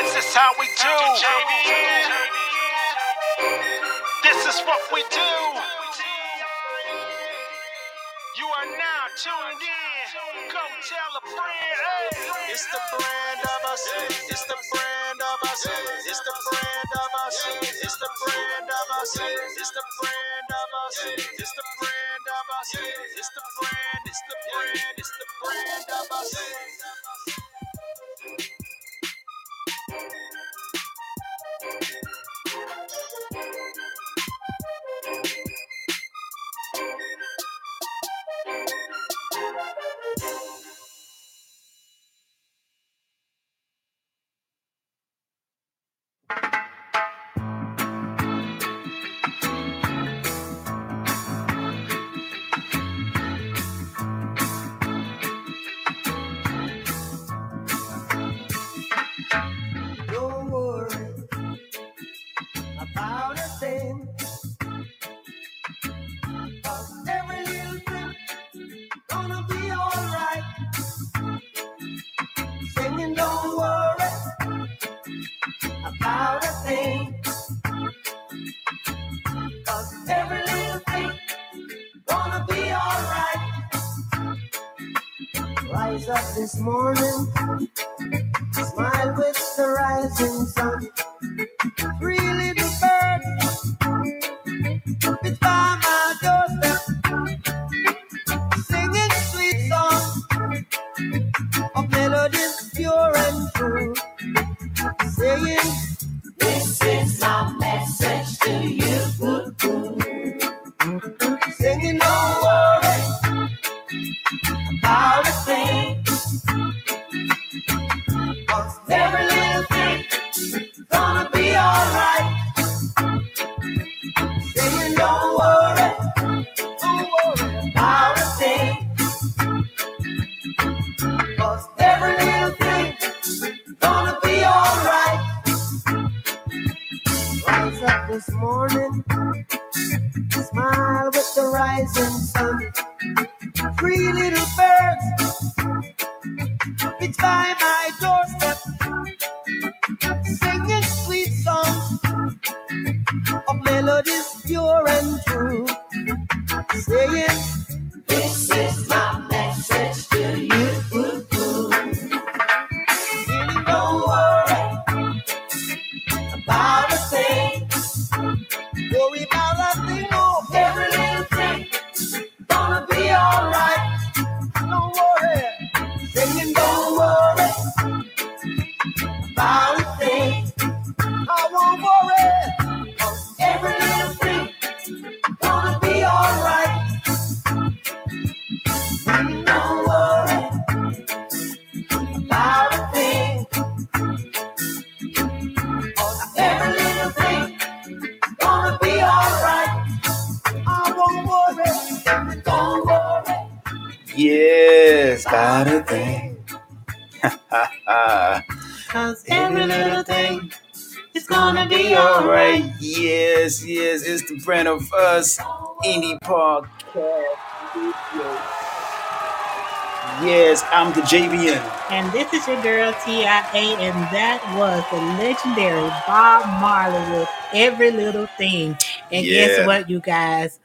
This is how we do. This is what we do. You are now tuned in. Go tell a friend. It's the brand of us. It's the brand of us. It's the brand of us. It's the brand of us. It's the brand of us. It's the brand of us. It's the brand. It's the brand. It's the brand of us. I'm the JVN. And this is your girl TIA, and that was the legendary Bob Marley with Every Little Thing. And Yeah. guess what, you guys?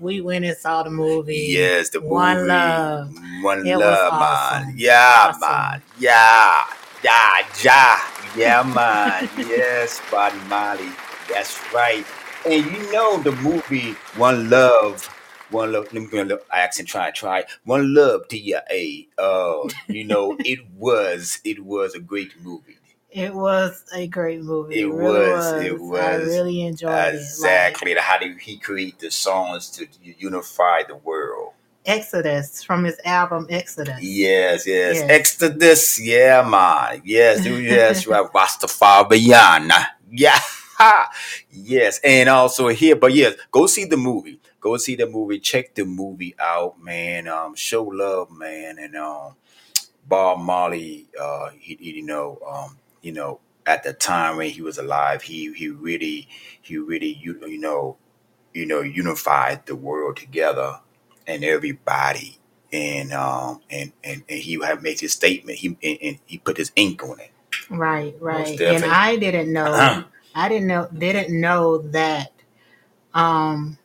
We went and saw the movie. Yes, the One movie. Love. One It love, awesome. man. Yeah, Awesome. man. Yeah. Yeah, yeah. Yeah, man. yes, Bob Marley. That's right. And you know the movie One Love. One love. Let me get a little accent. Try, try. One love. T A. Uh, you know, it was. It was a great movie. It was a great movie. It It, really was, was. it was. I really enjoyed it. Exactly. How did he create the songs to unify the world? Exodus from his album Exodus. Yes, yes. Yes. Exodus, yeah, man. Yes, yes, right. Rastafarian. Yeah. yes. And also here, but yes, go see the movie. Go see the movie. Check the movie out, man. Um, show love, man. And um Bob Marley, uh, he, he- you know, um, you know, at the time when he was alive, he he really, he really, you, you know, you know, unified the world together and everybody. And um and and, and he had made his statement. He and, and he put his ink on it. Right, right. And. I didn't know Uh-huh. I didn't know didn't know that um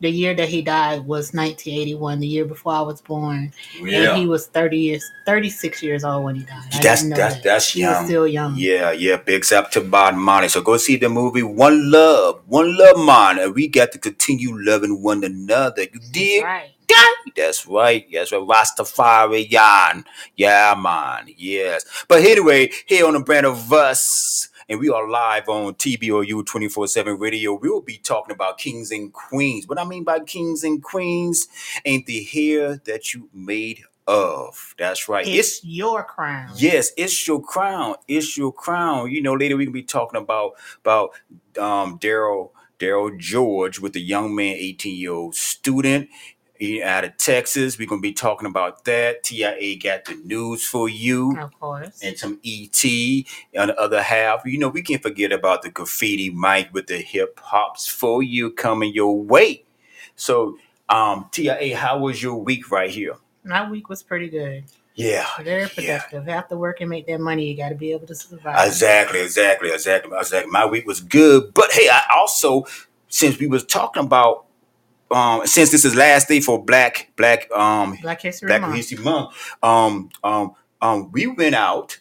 the year that he died was 1981, the year before I was born. And he was 30 years 36 years old when he died. I That's that's that. that's he was young. still young. Yeah, yeah. Big up to Bob Marley. So go see the movie One Love. One Love. And we got to continue loving one another. You dig? Right. That's right. That's right. Rastafarian. Yeah, man. Yes. But anyway, here on the brand of us, and we are live on TBOU 24 7 radio. We will be talking about kings and queens. What I mean by kings and queens ain't the hair that you made of. That's right. It's, your crown. Yes, it's your crown. It's your crown. You know, later we can be talking about about um Darryl Darryl George with the young man, 18 year old student. He out of Texas. We're gonna be talking about that. TIA got the news for you Of course. and some ET on the other half. You know, we can't forget about the graffiti mic with the hip hops for you coming your way. So, um, TIA, how was your week right here? My week was pretty good. Yeah, Very yeah. productive. Have to work and make that money. You got to be able to survive. Exactly, exactly, exactly, exactly. My week was good, but hey, I also since we was talking about um since this is last day for Black Black um Black History Black Month. History Month, um um um we went out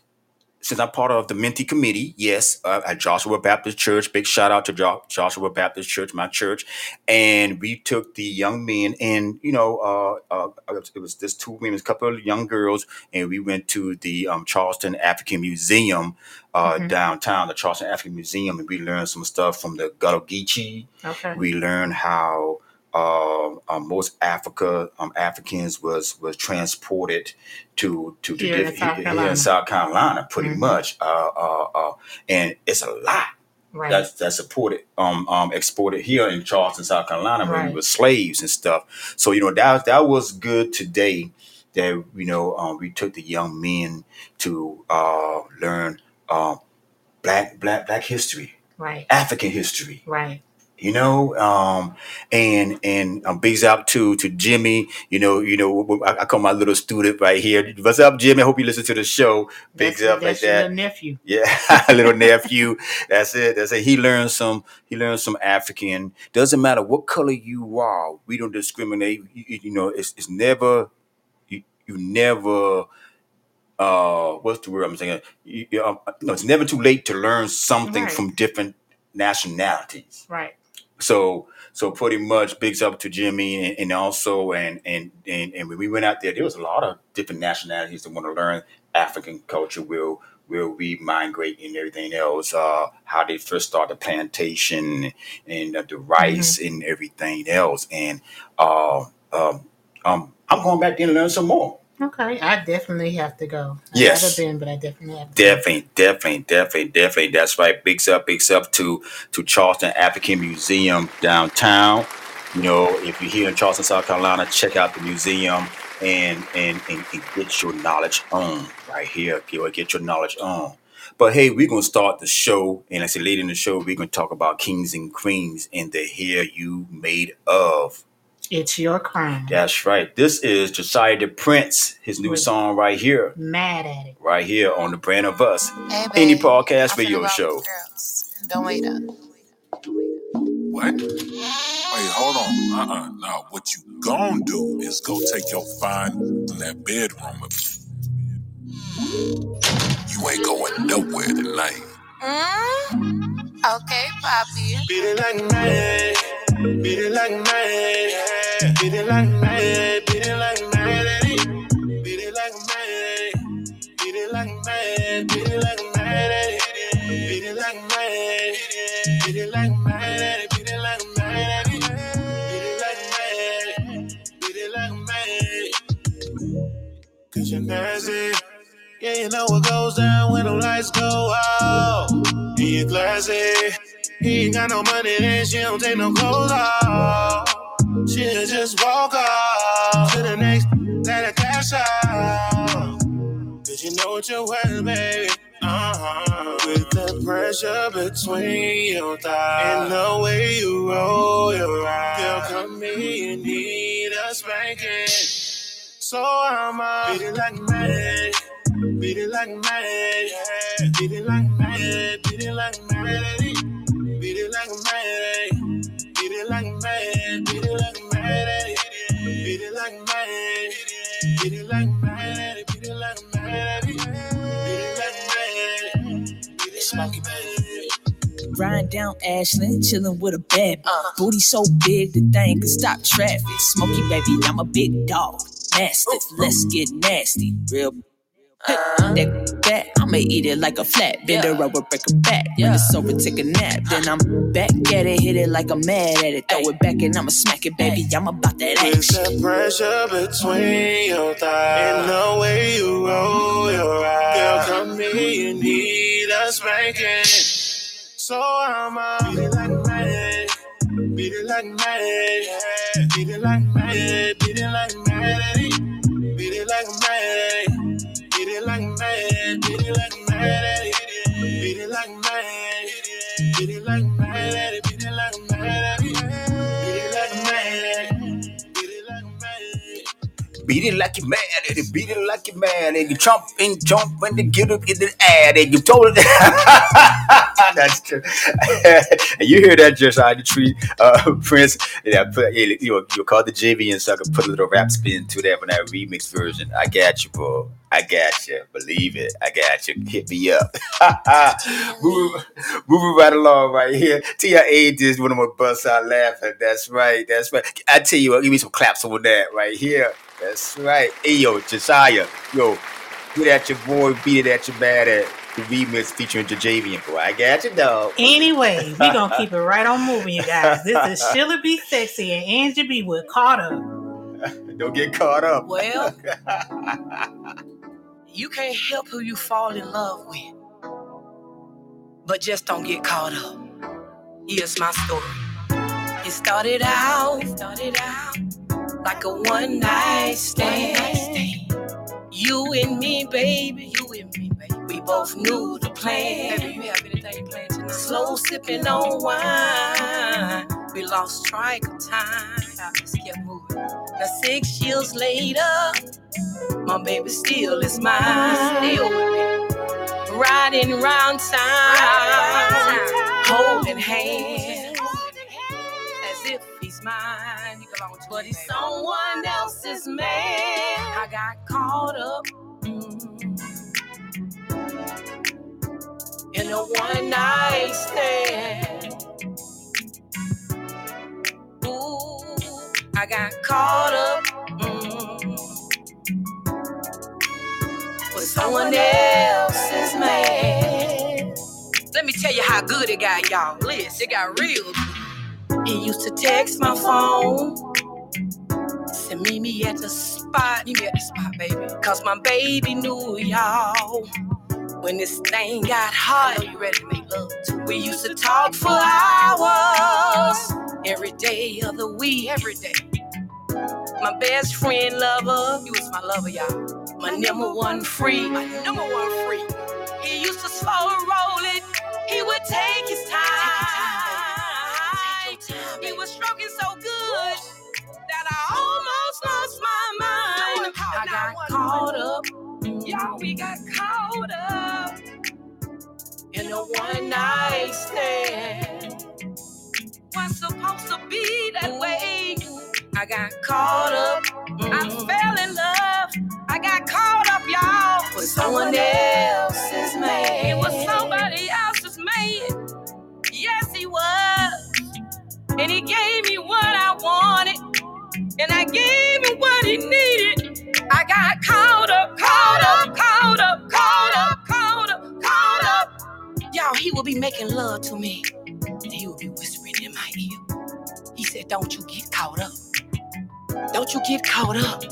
since I'm part of the Minty Committee, yes, uh, at Joshua Baptist Church. Big shout out to jo- Joshua Baptist Church, my church, and we took the young men and you know uh, uh it was this two women, a couple of young girls, and we went to the um, Charleston African Museum uh, Mhm. downtown, the Charleston African Museum, and we learned some stuff from the Gullah Geechee. Okay. We learned how uh, uh, most Africa um, Africans was was transported to to, to Here in South here Carolina. in South Carolina, pretty Mhm. much. Uh, uh, uh, and it's a lot Right. that's that's supported um, um exported here in Charleston, South Carolina, where we Right. were slaves and stuff. So you know that that was good today. That you know um, we took the young men to uh, learn uh, black black black history, right. African history Right. You know um and and um bigs out to to jimmy you know you know I, I call my little student right here. What's up jimmy? I hope you listen to the show. Bigs That's, up like that's your that little nephew. yeah little nephew. That's it that's it. He learned some he learned some african. Doesn't matter what color you are we don't discriminate. You, you- know it's, it's never you, you never uh what's the word i'm saying? You, um, no it's never too late to learn something Right. from different nationalities. Right. So so pretty much bigs up to Jimmy and, and also and, and and and when we went out there, there was a lot of different nationalities that want to learn African culture. Will will we migrate and everything else? Uh, how they first started the plantation and uh, the rice and everything else. And uh, um, um, I'm going back there to learn some more. Okay. I definitely have to go. I've Yes. never been, but I definitely have to. go. Definitely, definitely, definitely, definitely. That's right. Big up, big up to to Charleston African Museum downtown. You know, if you're here in Charleston, South Carolina, check out the museum and and and, and get your knowledge on right here. Get, get your knowledge on. But hey, we're gonna start the show, and I said later in the show, we're gonna talk about kings and queens and the hair you made of. It's your crown. That's right. This is Josiah the Prince, his new Right. song right here, Mad at it. right here on the brand of us. Hey, Any podcast I'm video show. Don't wait up. What? Wait, hold on. Uh-uh. No, what you gonna do is go take your fine in that bedroom. You ain't going nowhere tonight. Mm? Okay, Poppy. Beat it like mad, beat it like mad, beat it like mad, beat it like mad at it. Beat it like mad, beat it like mad, beat it like mad at. Beat it like mad, beat it like mad beat it like mad at. Beat it like mad, beat it like mad. Cause you're nasty. Yeah, you know what goes down when the lights go out. He ain't classy. He ain't got no money, then she don't take no clothes off. She'll just walk off to the next, let her cash out. Cause you know what you're worth, baby. Uh-huh. With the pressure between your thighs and the way you roll your eyes, girl, come here, you need a spanking. So I'm out. Beat it like mad. Beat it like mad. Beat it like a man, beat it like a man. Beat it like a man. Beat it like a man, beat it like a man. Beat it like a man. Beat it like a man, beat it like a man. Beat it like a man. Beat it like man. Riding down Ashland, chilling with a bad bitch. Booty so big the thing could stop traffic. Smoky baby, I'm a big dog. Mastiff, let's get nasty. Real. Hey, that back, I'ma eat it like a flat. Bend her over, break her back. When it's over, take a nap. Then I'm back at it, hit it like I'm mad at it. Throw it back and I'ma smack it, baby. I'm about that It's action. the pressure between your thighs and the way you roll your eyes. Girl, come here, you need a spanking. So I'ma beat it like a man, beat it like a man, beat it like a man, beat it like a Beat it like mad at it. Beat it like mad at. Beat it like mad at. Beat it like mad at. Beat it like mad at. Beat it like you mad at it, beat it like you mad and. You jump and jump and then get up in the air, and you told it. That's true. you hear that just out the tree, uh, Prince. Yeah, put you know you call the JV and so I can put a little rap spin to that when that remix version. I got you, bro. I got you. Believe it. I got you. Hit me up. moving, moving right along right here. TIA just one of my busts out laughing. That's right. That's right. I tell you what, give me some claps on that right here. That's right. Hey yo, Josiah. Yo, get at your boy, beat it at your bad at the miss featuring Jajavian. Boy, I got you, dog. Anyway, we gonna keep it right on moving, you guys. This is Sheila B. Sexy and Angie B. with Caught Up. Don't get caught up. Well, you can't help who you fall in love with. But just don't get caught up. Here's my story. It started out, started out like a one night stand. You and me, baby, you both knew the plan. Baby, you have anything planned tonight? Slow sipping on wine. We lost track of time. I just kept moving. Now six years later, my baby still is mine. Still with me. Riding round town, holding hands, as if he's mine. But he's someone else's man. I got caught up in a one night stand. Ooh, I got caught up. mm, with someone else's man. Let me tell you how good it got, y'all. Listen, it got real. He used to text my phone. Said, meet me at the spot. Meet me at the spot, baby. Cause my baby knew y'all. When this thing got hot, you ready to make love. We used to talk for hours. Every day of the week. Every day. My best friend lover. You was my lover, y'all my number one free, my number one free. He used to slow roll it. He would take his time. He was stroking so good that I almost lost my mind. I got caught up. Y'all, we got caught up in a one night stand. Was supposed to be that way. I got caught up. I mm-hmm. fell in love. I got caught up, y'all, with someone else's man. It was somebody else's man. Yes, he was. And he gave me what I wanted. And I gave him what he needed. I got caught up, caught up, caught up, caught up, caught up, caught up. Y'all, he would be making love to me. And he would be whispering in my ear. He said, Don't you get caught up. Don't you get caught up.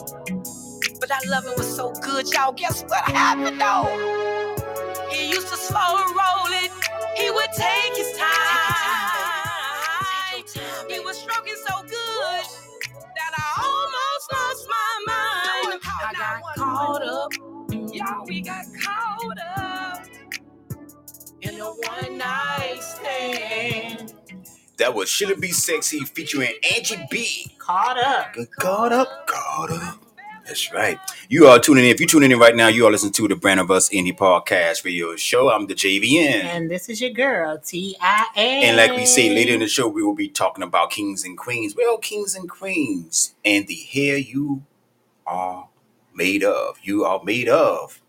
But that loving was so good, y'all. Guess what happened though? He used to slow roll it. He would take his time. He was stroking so I almost lost my mind. I got caught up. Y'all, we got caught up in a one night stand. That was Sheila B. Sexy featuring Angie B. Caught Up. Caught up, caught up. That's right. You are tuning in. If you're tuning in right now, you are listening to the Brand of Us Indie Podcast Radio Show. I'm the JVN. And this is your girl, T.I.A. And like we say later in the show, we will be talking about kings and queens. Well, kings and queens, and the hair you are made of. You are made of.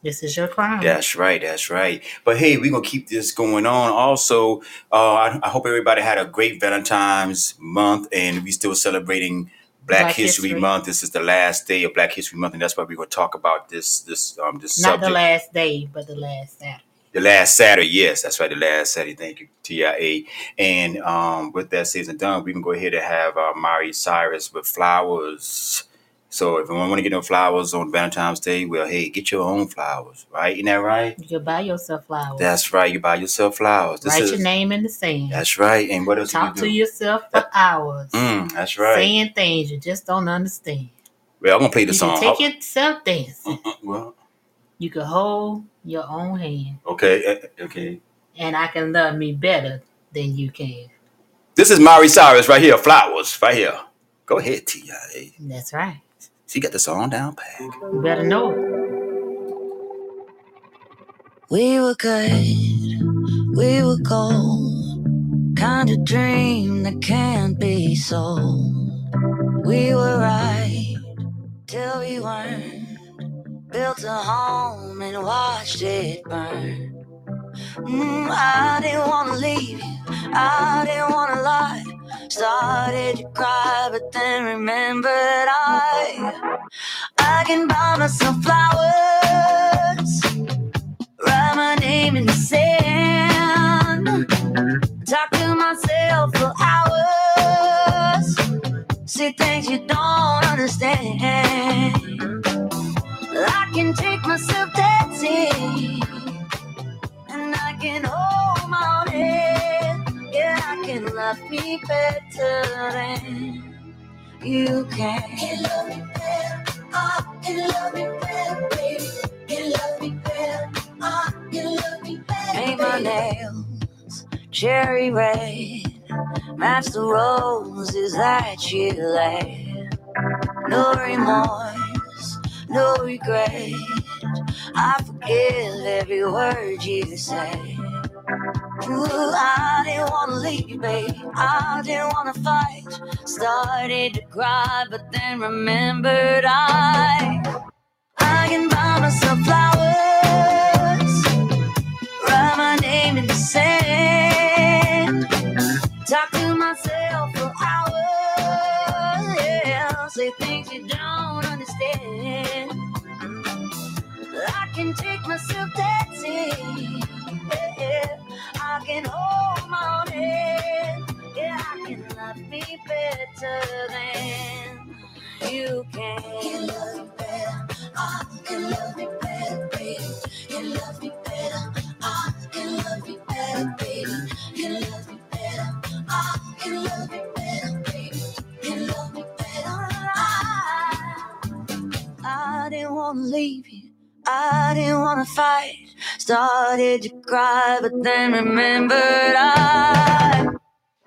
This is your crime. That's right. That's right. But hey, we're gonna keep this going on. Also, uh, I, I hope everybody had a great Valentine's month, and we still celebrating Black, Black History, History. Month. This is the last day of Black History Month, and that's why we're gonna talk about this this um this Not subject. the last day, but the last Saturday. The last Saturday, yes, that's right. The last Saturday. Thank you, TIA. And um, with that said and done, we can go ahead and have uh, Miley Cyrus with flowers. So if you want to get no flowers on Valentine's Day, well, hey, get your own flowers, right? Isn't that right? You can buy yourself flowers. That's right. You buy yourself flowers. This Write is your name in the sand. that's right. And what else Talk you to do? Talk to yourself for hours. Mm, that's right. Saying things you just don't understand. Well, I'm gonna play the You song. take yourself dancing. Uh, uh, well, You can hold your own hand. okay, uh, okay. And I can love me better than you can. This is Miley Cyrus right here. Flowers right here. Go ahead, TIA. That's right. She got the song down pat. You better know it. We were good, we were gold. Kind of dream that can't be sold. We were right till we weren't. Built a home and watched it burn. Mm, I didn't wanna leave you, I didn't wanna lie. Started to cry, but then remembered I I can buy myself flowers write my name in the sand. Talk to myself for hours. See things you don't understand. I can take myself dancing. And I can hold can love me better than you can. Can love me better. I can love me better, baby. Can love me better. I can love me better. Paint my nails cherry red. Match the roses that you laid. No remorse, no regret. I forgive every word you say. Ooh, I didn't wanna leave, babe. I didn't wanna fight. Started to cry, but then remembered I I can buy myself flowers. Write my name in the sand. Talk to myself for hours. Yeah, say things you don't understand. I can take myself dancing. Yeah, I can hold my own hand. Yeah, I can love me better than you can. Can love me better. I can love me better, baby. Can love me better. I can love me better, baby. Can love me better. I can love me better, baby. Can love me better. I, I didn't wanna leave you. I didn't wanna fight. Started to cry, but then remembered I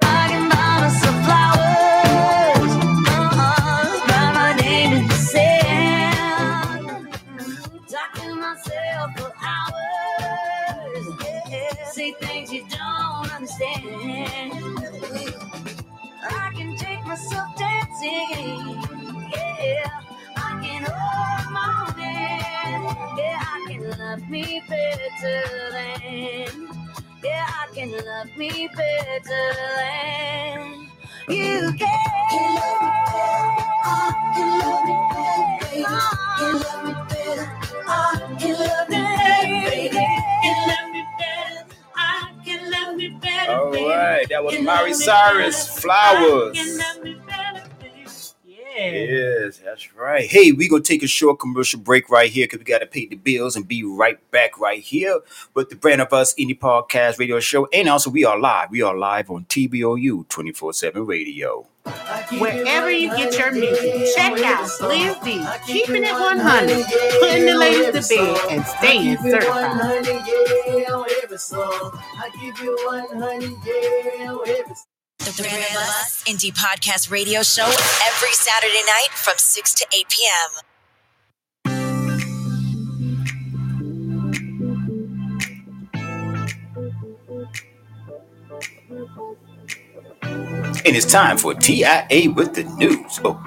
I can buy myself flowers. Uh-uh, write my name in the sand. Talk to myself for hours. Yeah, say things you don't understand. I can take myself dancing. Yeah, can hold my hand. Yeah, I can love me better than. Yeah, I can love me better than you can. I can love me better, baby. Can love me better. I can love me better, baby. Can love me better. I can love me better, All right, that was Miley Cyrus. Flowers. Yes, that's right. Hey, we gonna take a short commercial break right here because we gotta pay the bills and be right back right here with the brand of us indie podcast radio show. And also we are live. We are live on TBOU 24-7 radio. Wherever you get your music, check out Liz D, keeping it 100, putting the ladies to bed, and staying certified. 100, yeah, on every song. I give you 100, yeah, on every The Brand of Us Indie Podcast Radio Show every Saturday night from 6 to 8 p.m. And it's time for TIA with the news. Oh,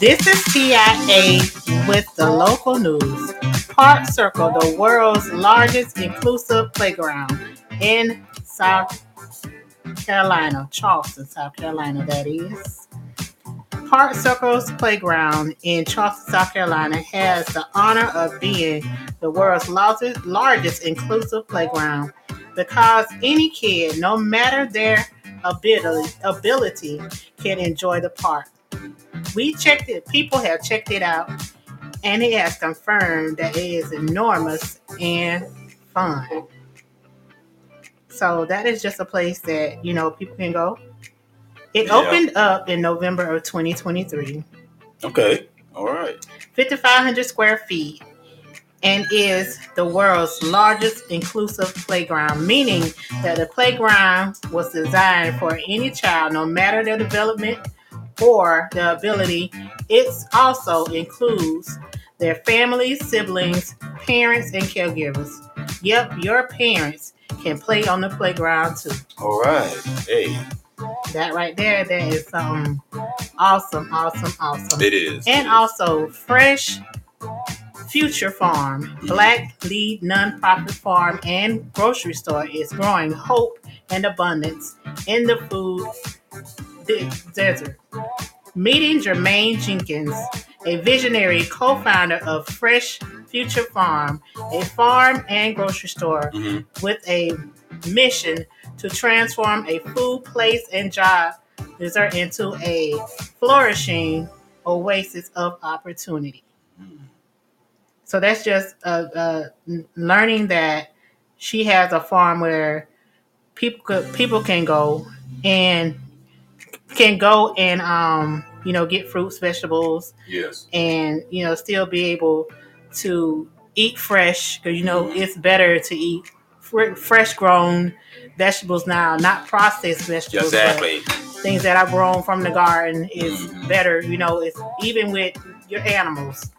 This is TIA with the local news. Park Circle, the world's largest inclusive playground in South Carolina, Charleston, South Carolina, that is. Park Circle's playground in Charleston, South Carolina has the honor of being the world's largest, largest inclusive playground because any kid, no matter their ability, ability, can enjoy the park. We checked it, people have checked it out, and it has confirmed that it is enormous and fun. So that is just a place that, you know, people can go. It Yeah. opened up in November of 2023. okay. All right. 5,500 square feet and is the world's largest inclusive playground, meaning that the playground was designed for any child, no matter their development or the ability. It also includes their families, siblings, parents, and caregivers. Yep, your parents can play on the playground too. All right. Hey, That right there, that is um awesome, awesome, awesome. it is. And also Fresh Future Farm, Black lead nonprofit farm and grocery store is growing hope and abundance in the food de- desert. Meeting Germaine Jenkins, a visionary co-founder of Fresh Future Farm, a farm and grocery store Mhm. with a mission to transform a food place and job desert into a flourishing oasis of opportunity. So that's just uh, uh, learning that she has a farm where people could, people can go and can go and um, you know get fruits, vegetables, Yes. and you know still be able to eat fresh because you know it's better to eat fr- fresh grown vegetables now, not processed vegetables. Exactly. things that are grown from the garden is Mhm. better. You know, it's even with your animals.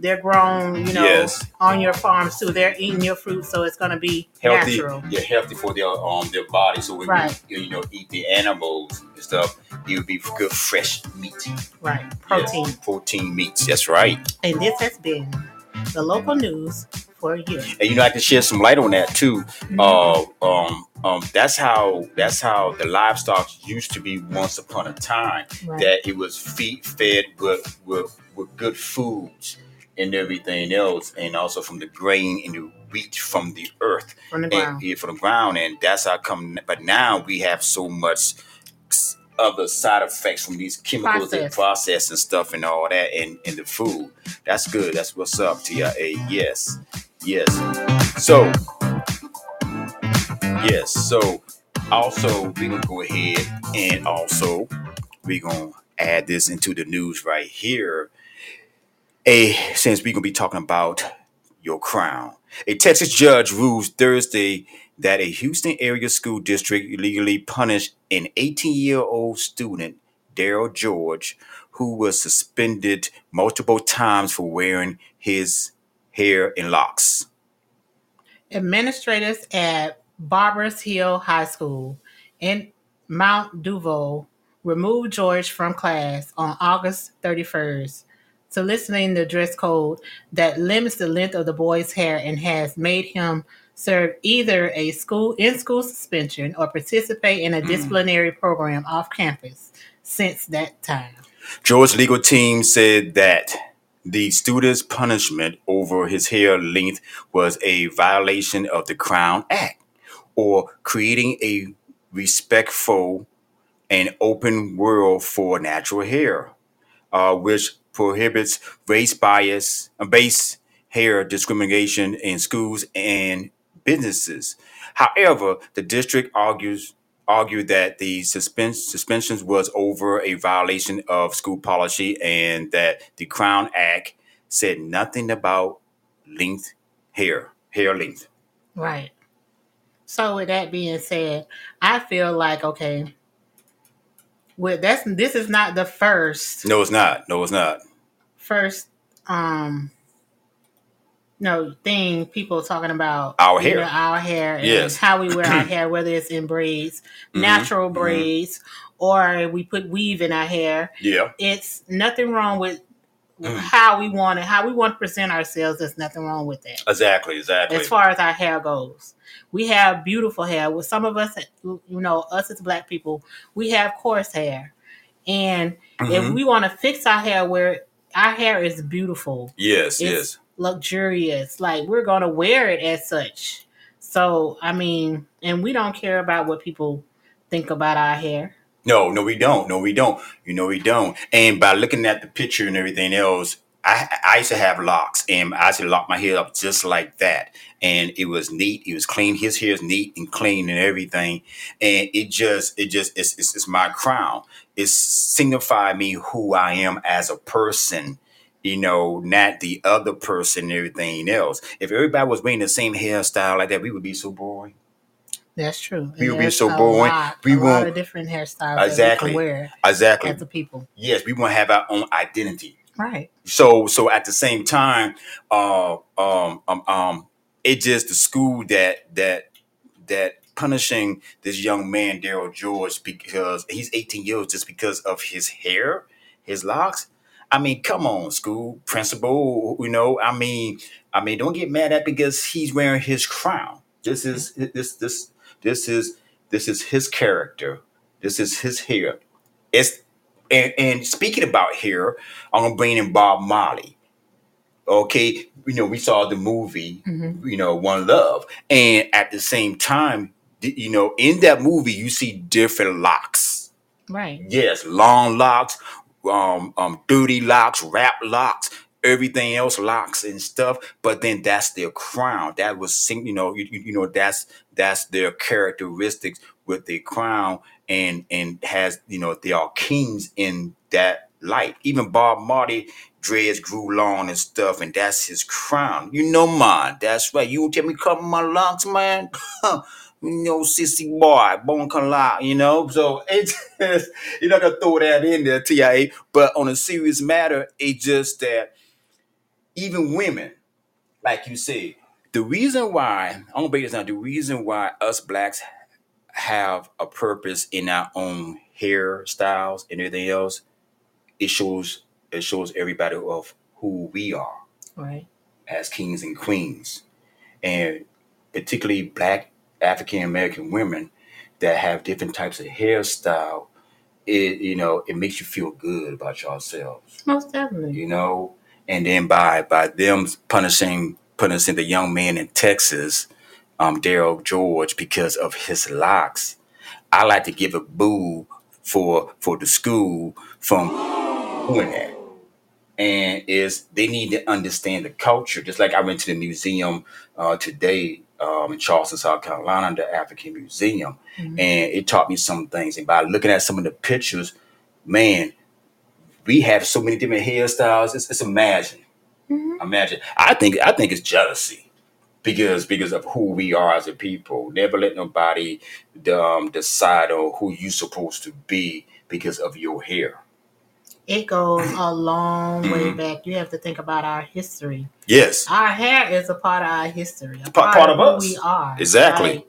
They're grown, you know, Yes. on your farms too. They're eating your fruit, so it's gonna be Healthy. natural. Yeah, healthy for their um their body. So when Right. we you know eat the animals and stuff, it would be good fresh meat. Right. Yes. Protein. Protein meats. That's right. And this has been the local news for you. And you know I can shed some light on that too. Uh, um, um, that's how that's how the livestock used to be once upon a time. Right. That it was feed fed with with with good foods and everything else, and also from the grain and the wheat from the earth from the and ground. yeah, from the ground, and that's how come. But now we have so much other side effects from these chemicals and Processed. process and stuff and all that in in the food. That's good. That's what's up, TIA. Yes, yes. So, yes. So, also we gonna go ahead and also we gonna add this into the news right here. A since we're gonna be talking about your crown. A Texas judge rules Thursday that a Houston area school district illegally punished an 18 year old student, Darryl George, who was suspended multiple times for wearing his hair in locks. Administrators at Barbers Hill High School in Mount Duval removed George from class on August 31st, soliciting the dress code that limits the length of the boy's hair and has made him serve either a school in school suspension or participate in a disciplinary program off campus since that time. George's legal team said that the student's punishment over his hair length was a violation of the Crown Act or creating a respectful and open world for natural hair, uh, which prohibits race bias, base hair discrimination in schools and businesses. However, the district argues argued that the suspen- suspensions was over a violation of school policy and that the Crown Act said nothing about length hair, hair length. Right. So with that being said, I feel like okay, with that's this is not the first No, it's not. No, it's not. First um no thing people talking about Our you hair. know, our hair Yes. how we wear our hair whether it's in braids Mhm, natural mhm. braids or we put weave in our hair Yeah. it's nothing wrong with Mm. how we want it how we want to present ourselves there's nothing wrong with that Exactly. Exactly. as far as our hair goes. We have beautiful hair. With some of us, you know, us as black people, we have coarse hair, and if Mhm. we want to fix our hair where our hair is beautiful, Yes. it's Yes. luxurious, like we're gonna wear it as such. So I mean, and we don't care about what people think about our hair. No, no, we don't. No, we don't. You know, we don't. And by looking at the picture and everything else, I, I used to have locks, and I used to lock my hair up just like that. And it was neat. It was clean. His hair is neat and clean and everything. And it just, it just, it's, it's, it's my crown. It signified me who I am as a person. You know, not the other person and everything else. If everybody was wearing the same hairstyle like that, we would be so boring. That's true. We would be so boring. Lot, We a lot won't- of different hairstyles Exactly. that we can wear Exactly. as a people. Yes, we want to have our own identity. Right. so so at the same time uh um um um it just the school that that that punishing this young man darryl george because he's 18 years just because of his hair his locks. I mean come on school principal you know i mean i mean don't get mad at because he's wearing his crown. This is this this this is this is his character. This is his hair. It's and, and speaking about hair I'm gonna bring in Bob Marley. Okay, you know we saw the movie, hmm you know One Love, and at the same time, you know in that movie you see different locks. Right. Yes, long locks, um, um, dirty locks, rap locks, everything else locks and stuff. But then that's their crown. That was, you know, you you know that's that's their characteristics with the crown, and and has you know they are kings in that light. Even Bob Marley dreads grew long and stuff, and that's his crown. You know mine. That's right. You tell me cut my locks, man. you know, sissy boy, bone can lie, you know. So it's you're not gonna throw that in there, TIA. But on a serious matter, it's just that even women, like you said, the reason why I'm gonna break this down. The reason why us blacks have a purpose in our own hairstyles and everything else, it shows it shows everybody of who we are Right. as kings and queens, and particularly black African American women that have different types of hairstyle. It you know it makes you feel good about yourselves, Most definitely. you know. And then by by them punishing punishing the young man in Texas, um, Darryl George because of his locks, I like to give a boo for for the school from doing that and is they need to understand the culture. Just like I went to the museum uh, today um, in Charleston, South Carolina, the African Museum, Mhm. and it taught me some things. And by looking at some of the pictures, man, we have so many different hairstyles. It's, it's imagine, Mhm. imagine. I think I think it's jealousy because because of who we are as a people. Never let nobody um, decide on who you're supposed to be because of your hair. It goes a long way Mhm. back. You have to think about our history. Yes, Our hair is a part of our history, a part, part of, of who us. we are. Exactly. Like,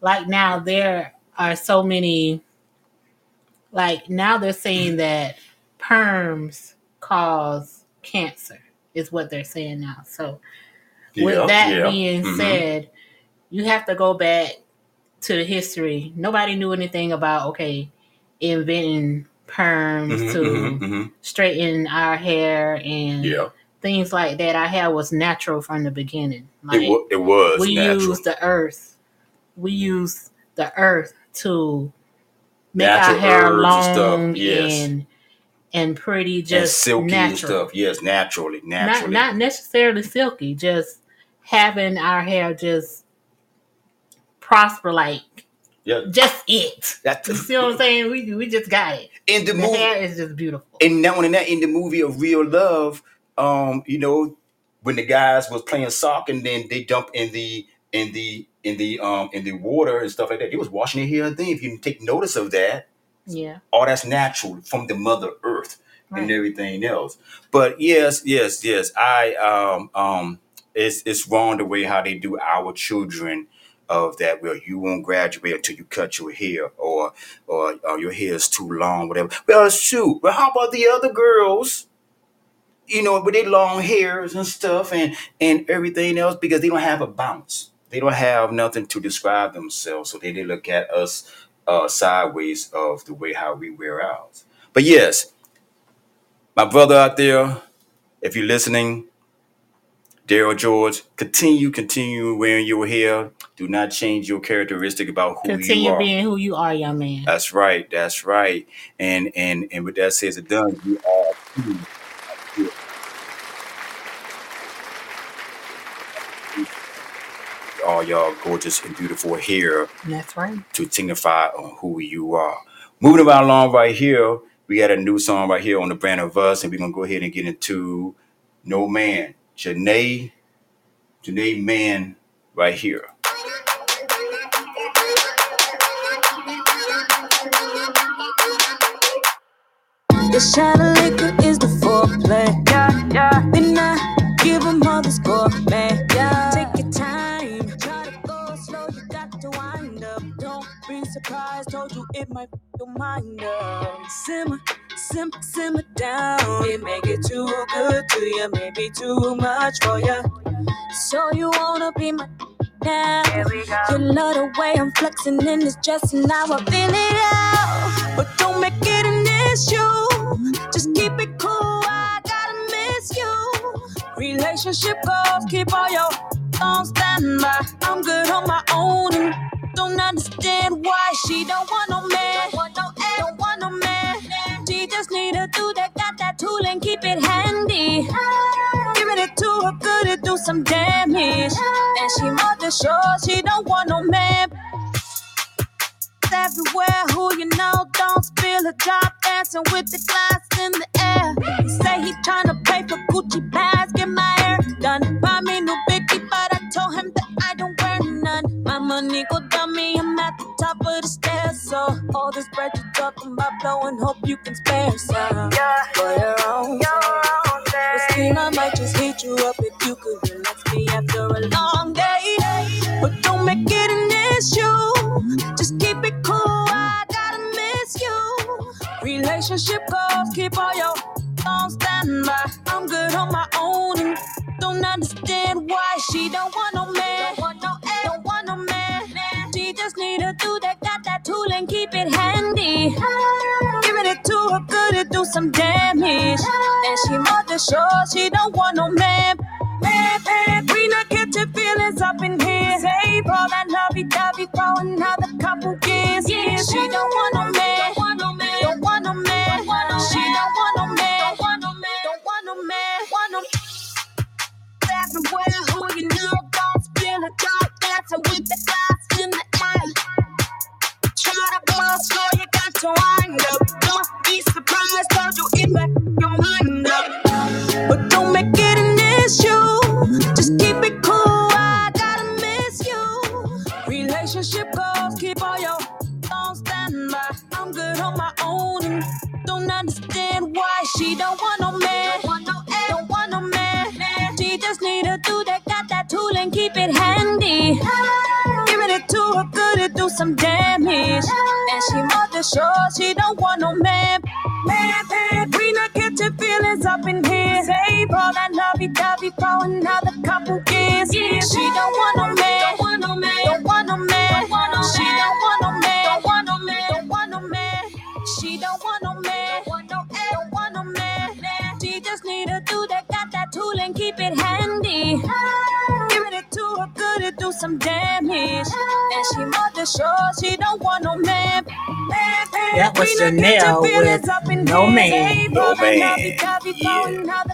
like now, there are so many. Like now, they're saying that perms cause cancer. Is what they're saying now. So, with that yeah. being Mhm. said, you have to go back to the history. Nobody knew anything about okay, inventing perms Mhm, to mhm, mhm. straighten our hair and Yeah, things like that. Our hair was natural from the beginning. it, Like wa- it was we natural. use the earth. We use the earth to make Natural our hair herbs and stuff, long yes. and and pretty, and just silky natural. and stuff. Yes, naturally, Not naturally. not necessarily silky, just having our hair just prosper like yeah, just it. That's You see what I'm saying? We we just got it. in the The movie. hair is just beautiful. And now and that in the movie of Real Love, um, you know, when the guys was playing soccer and then they dump in the in the in the um in the water and stuff like that. They was washing their hair and thing. If you take notice of that, Yeah. all that's natural from the Mother Earth and everything else. But yes, yes, yes. I um um it's it's wrong the way how they do our children of that well you won't graduate until you cut your hair or or, or your hair is too long whatever well shoot but how about the other girls you know with their long hairs and stuff and and everything else because they don't have a bounce they don't have nothing to describe themselves so they, they look at us uh sideways of the way how we wear ours but yes my brother out there if you're listening Darryl George, continue, continue wearing your hair. Do not change your characteristic about who you Continue are. being who you are, young man. That's right. That's right. And and and with that says and done, you are All y'all gorgeous and beautiful hair That's right. to signify on who you are. Moving right along right here, we got a new song right here on the brand of us, and we're gonna go ahead and get into No Man. Janae, Janae Man right here. The shot of liquor is the foreplay. Yeah, yeah. Surprised, told you it might f- your mind up. Simmer, simmer, simmer down. It may get too good to you, maybe too much for you. So you wanna be my now. You love the way I'm flexing in this dress and now I feel it out. But don't make it an issue. Just keep it cool. I gotta miss you. Relationship goals, keep all your on standby. I'm good on my own and don't understand why she don't want no man. Don't want no, don't want no man. She just need a dude that got that tool and keep it handy. Giving it to her good to do some damage. And she more than sure she don't want no man. Everywhere, who you know, don't spill a drop, dancing with the glass in the air. He say he tryna pay for Gucci bags, get my hair done. Buy me new biggie, but I told him that I don't none. My money go dummy, I'm at the top of the stairs, so all this bread you talking about blowing, hope you can spare some yeah. for your own. But still, I might just hit you up if you could relax me after a long day. But don't make it an issue. Just keep it cool. I gotta miss you. Relationship goals, keep all your on standby. I'm good on my own and don't understand why she don't want no man. A dude that got that tool and keep it handy. Giving it to her good to do some damage. And she more than sure she don't want no man. Man, man, we not catching feelings up in here. Save all that lovey-dovey for another couple years. Yeah, she don't want no man. Don't want no man. Don't want no man. She don't want no man. Don't want no man. Don't want no man. Want no everywhere. Who you know, don't spill a drop. Dancing with the glass But don't make it an issue. Just keep it cool. I gotta miss you. Relationship goals, keep all your on standby. I'm good on my own and don't understand why she don't want no man. Don't want no, man. She just need a dude that got that tool and keep it handy. Giving it to her good to do some damage. And she than sure she all that lovey-dovey for another couple years. Yeah, she don't want no man. Don't want no man. Don't want no man. She don't want no man. Don't want no man. Don't want no man. She don't want no man. Don't want no, don't want no man. She just need a dude that got that tool and keep it handy. Giving it to her good to do some damage. And she more than sure she don't want no man. That was Chanel with No Man. No Man. Yeah.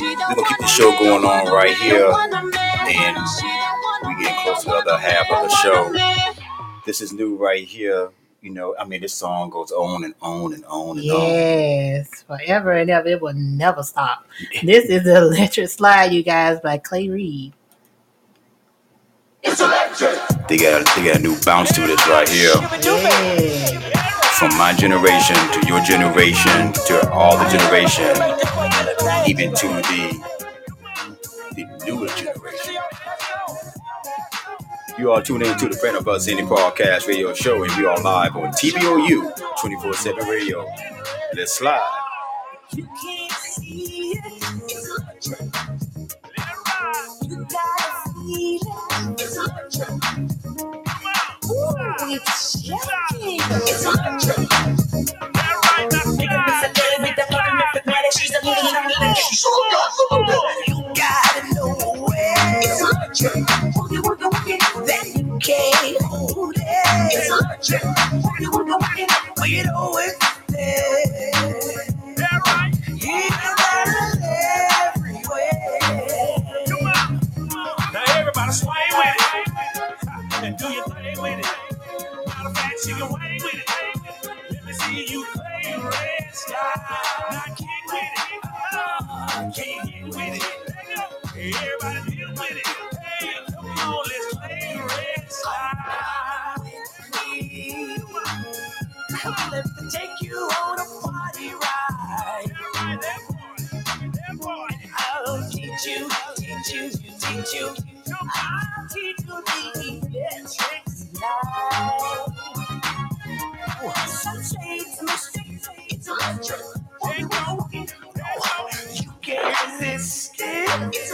We're gonna keep the show going on right here, and we get close to the other half of the show. This is new right here. You know, I mean, this song goes on and on and on and on. Yes, forever and ever. It will never stop. This is the Electric Slide, you guys, by Clay Reed. It's electric. They got they got a new bounce to this right here. Yeah. From my generation to your generation to all the generation, even to the the newer generation. You are tuned in to the Brand of Us Indie Podcast Radio Show, and we are live on TBOU 24 7 Radio. Let's slide. You can't see it. It's. You gotta feel it. It's. Ooh, it's. It's. Oh, oh, you gotta know where it's electric. That you can't hold it. It's electric. You know it's there. Now everybody swing with it. And do your thing with it. Matter of fact, you can with it. Let me see you play red sky. Now kick with it. Can't get with it. Everybody deal with it. Hey, come on, let's play red take you on a party ride. I'll teach you, teach you, teach you. I'll teach you the electric slide. Some say it's a mistake, it's can't resist it. It's.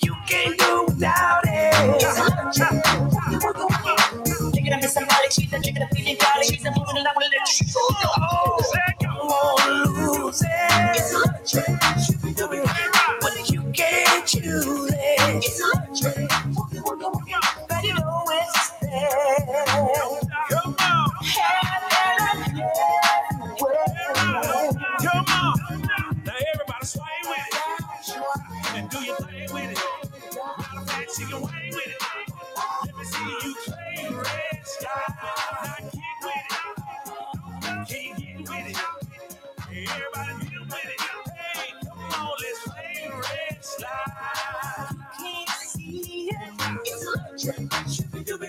You can't do without it. Me somebody, you won't lose it. It's. But you can't choose it. It's you know it's there. Come on. With it. And do with it. With it. Let me see you play red sky. Now kick with it. Can't get with it. Everybody deal with it. Hey, come on, let's play red slide. Can't see it. It's electric.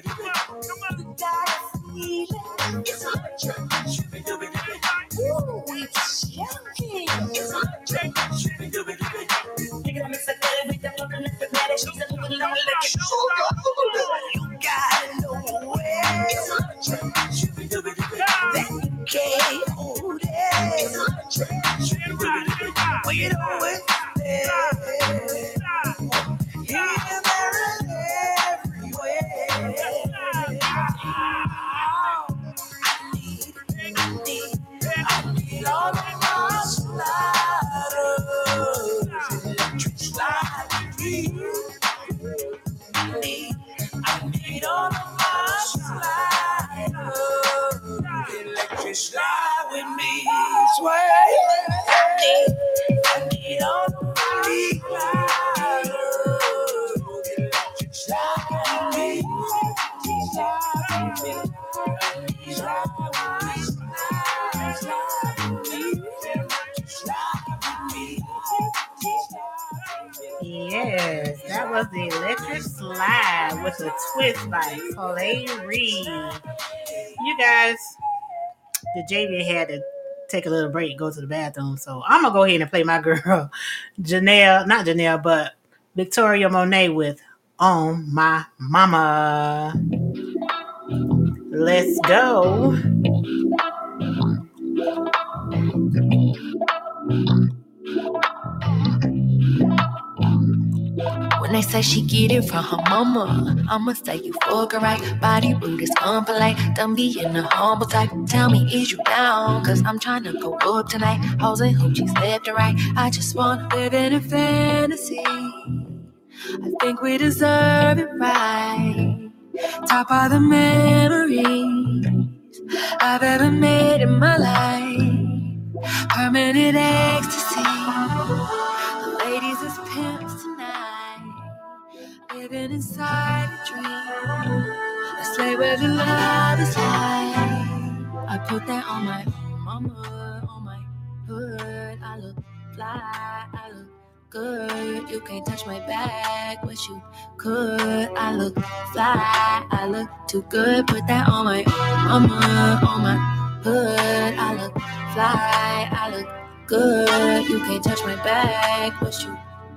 Come on. You gotta feel it. It's electric. It's You gotta know where. Was the electric slide with a twist by Clay Reed. You guys, the JV had to take a little break, go to the bathroom. So I'm gonna go ahead and play my girl, Janelle, not Janelle, but Victoria Monet with On My Mama. Let's go. When they say she get it from her mama, I'ma say you fuck her right. Body rude is unpolite. Done being a humble type. Tell me, is you down? Cause I'm trying to go up tonight. Hoes and hoochies left and right. I just wanna live in a fantasy. I think we deserve it right. Top of the memories I've ever made in my life. Permanent ecstasy. Living inside a dream. Let's play where the love is high. I put that on my mama, on my hood. I look fly, I look good. You can't touch my back, wish you could. I look fly, I look too good. Put that on my mama, on my hood. I look fly, I look good. You can't touch my back, wish you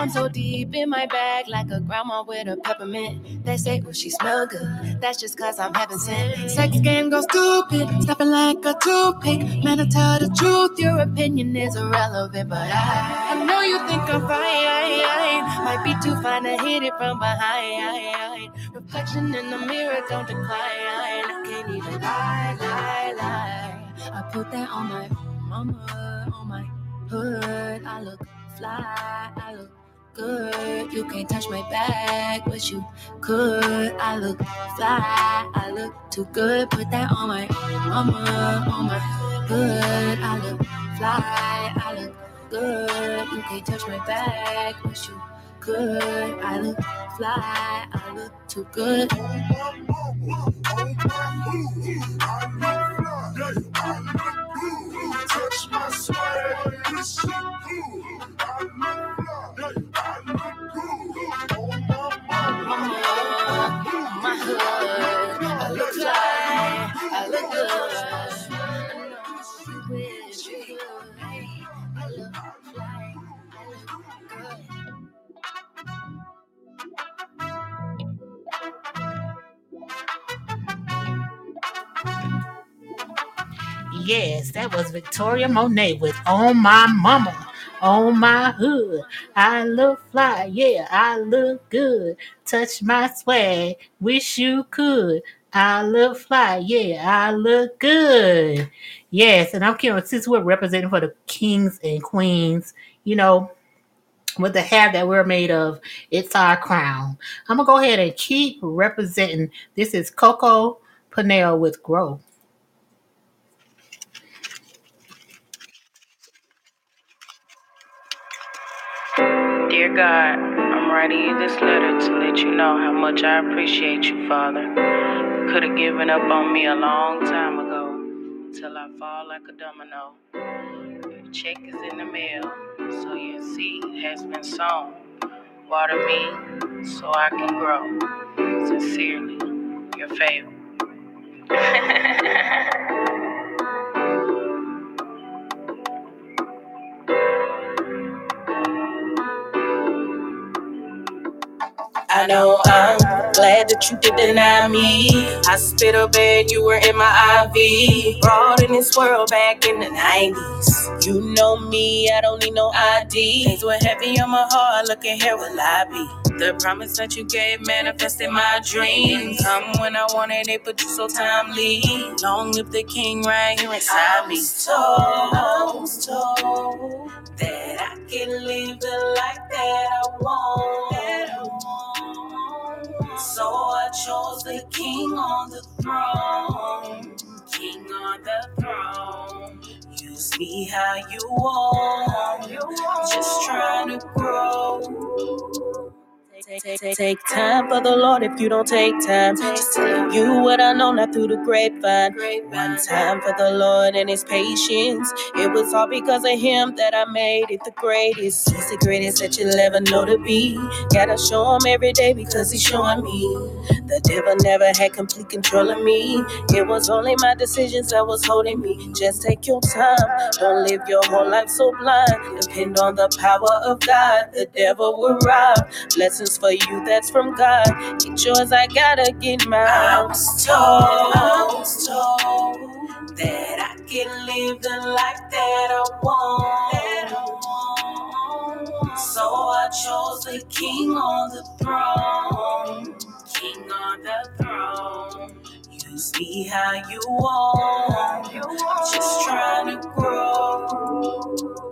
I'm so deep in my bag, like a grandma with a peppermint. They say, oh, she smell good. That's just cause I'm having sin. Sex game go stupid, stopping like a toothpick. Man, I tell the truth, your opinion is irrelevant. But I, I know you think I'm fine. Might be too fine to hit it from behind. Reflection in the mirror, don't decline. I can't even lie, lie, lie. I put that on my mama, on my hood. I look fly, I look good. You can't touch my back, but you could. I look fly, I look too good. Put that on my mama, on my hood. I look fly, I look good. You can't touch my back, but you could. I look fly, I look too good. Touch my swag, that was Victoria Monet with On My Mama, On My Hood. I look fly, yeah, I look good. Touch my swag, wish you could. I look fly, yeah, I look good. Yes, and I'm Kim. Since we're representing for the kings and queens, you know, with the hair that we're made of, it's our crown. I'm gonna go ahead and keep representing. This is Coco Panel with Grow. God, I'm writing you this letter to let you know how much I appreciate you, Father. You could have given up on me a long time ago until I fall like a domino. Your check is in the mail, so your seed has been sown. Water me so I can grow. Sincerely, your favor. I know I'm glad that you did deny me. I spit Hospital bed, you were in my IV. Brought in this world back in the 90s. You know me, I don't need no ID. Things were heavy on my heart, looking here will I be. The promise that you gave manifested my dreams. Come when I wanted it, but you so timely. Long live the king right here inside me. I was told that I can live the life that I want. That I want. So I chose the king on the throne. King on the throne. Use me how you want. Just trying to grow. Take, take, take, time for the Lord if you don't take time. Just telling you what I know, not through the grapevine. One time for the Lord and His patience. It was all because of Him that I made it the greatest. He's the greatest that you'll ever know to be. Gotta show Him every day because He's showing me. The devil never had complete control of me. It was only my decisions that was holding me. Just take your time. Don't live your whole life so blind. Depend on the power of God. The devil will rob. Blessings for you, that's from God. Get yours, I gotta get mine. I was told, I was told that I can live the life that I want. That I want. So I chose the king on the throne. King on the throne. Use me how you want. I'm just trying to grow.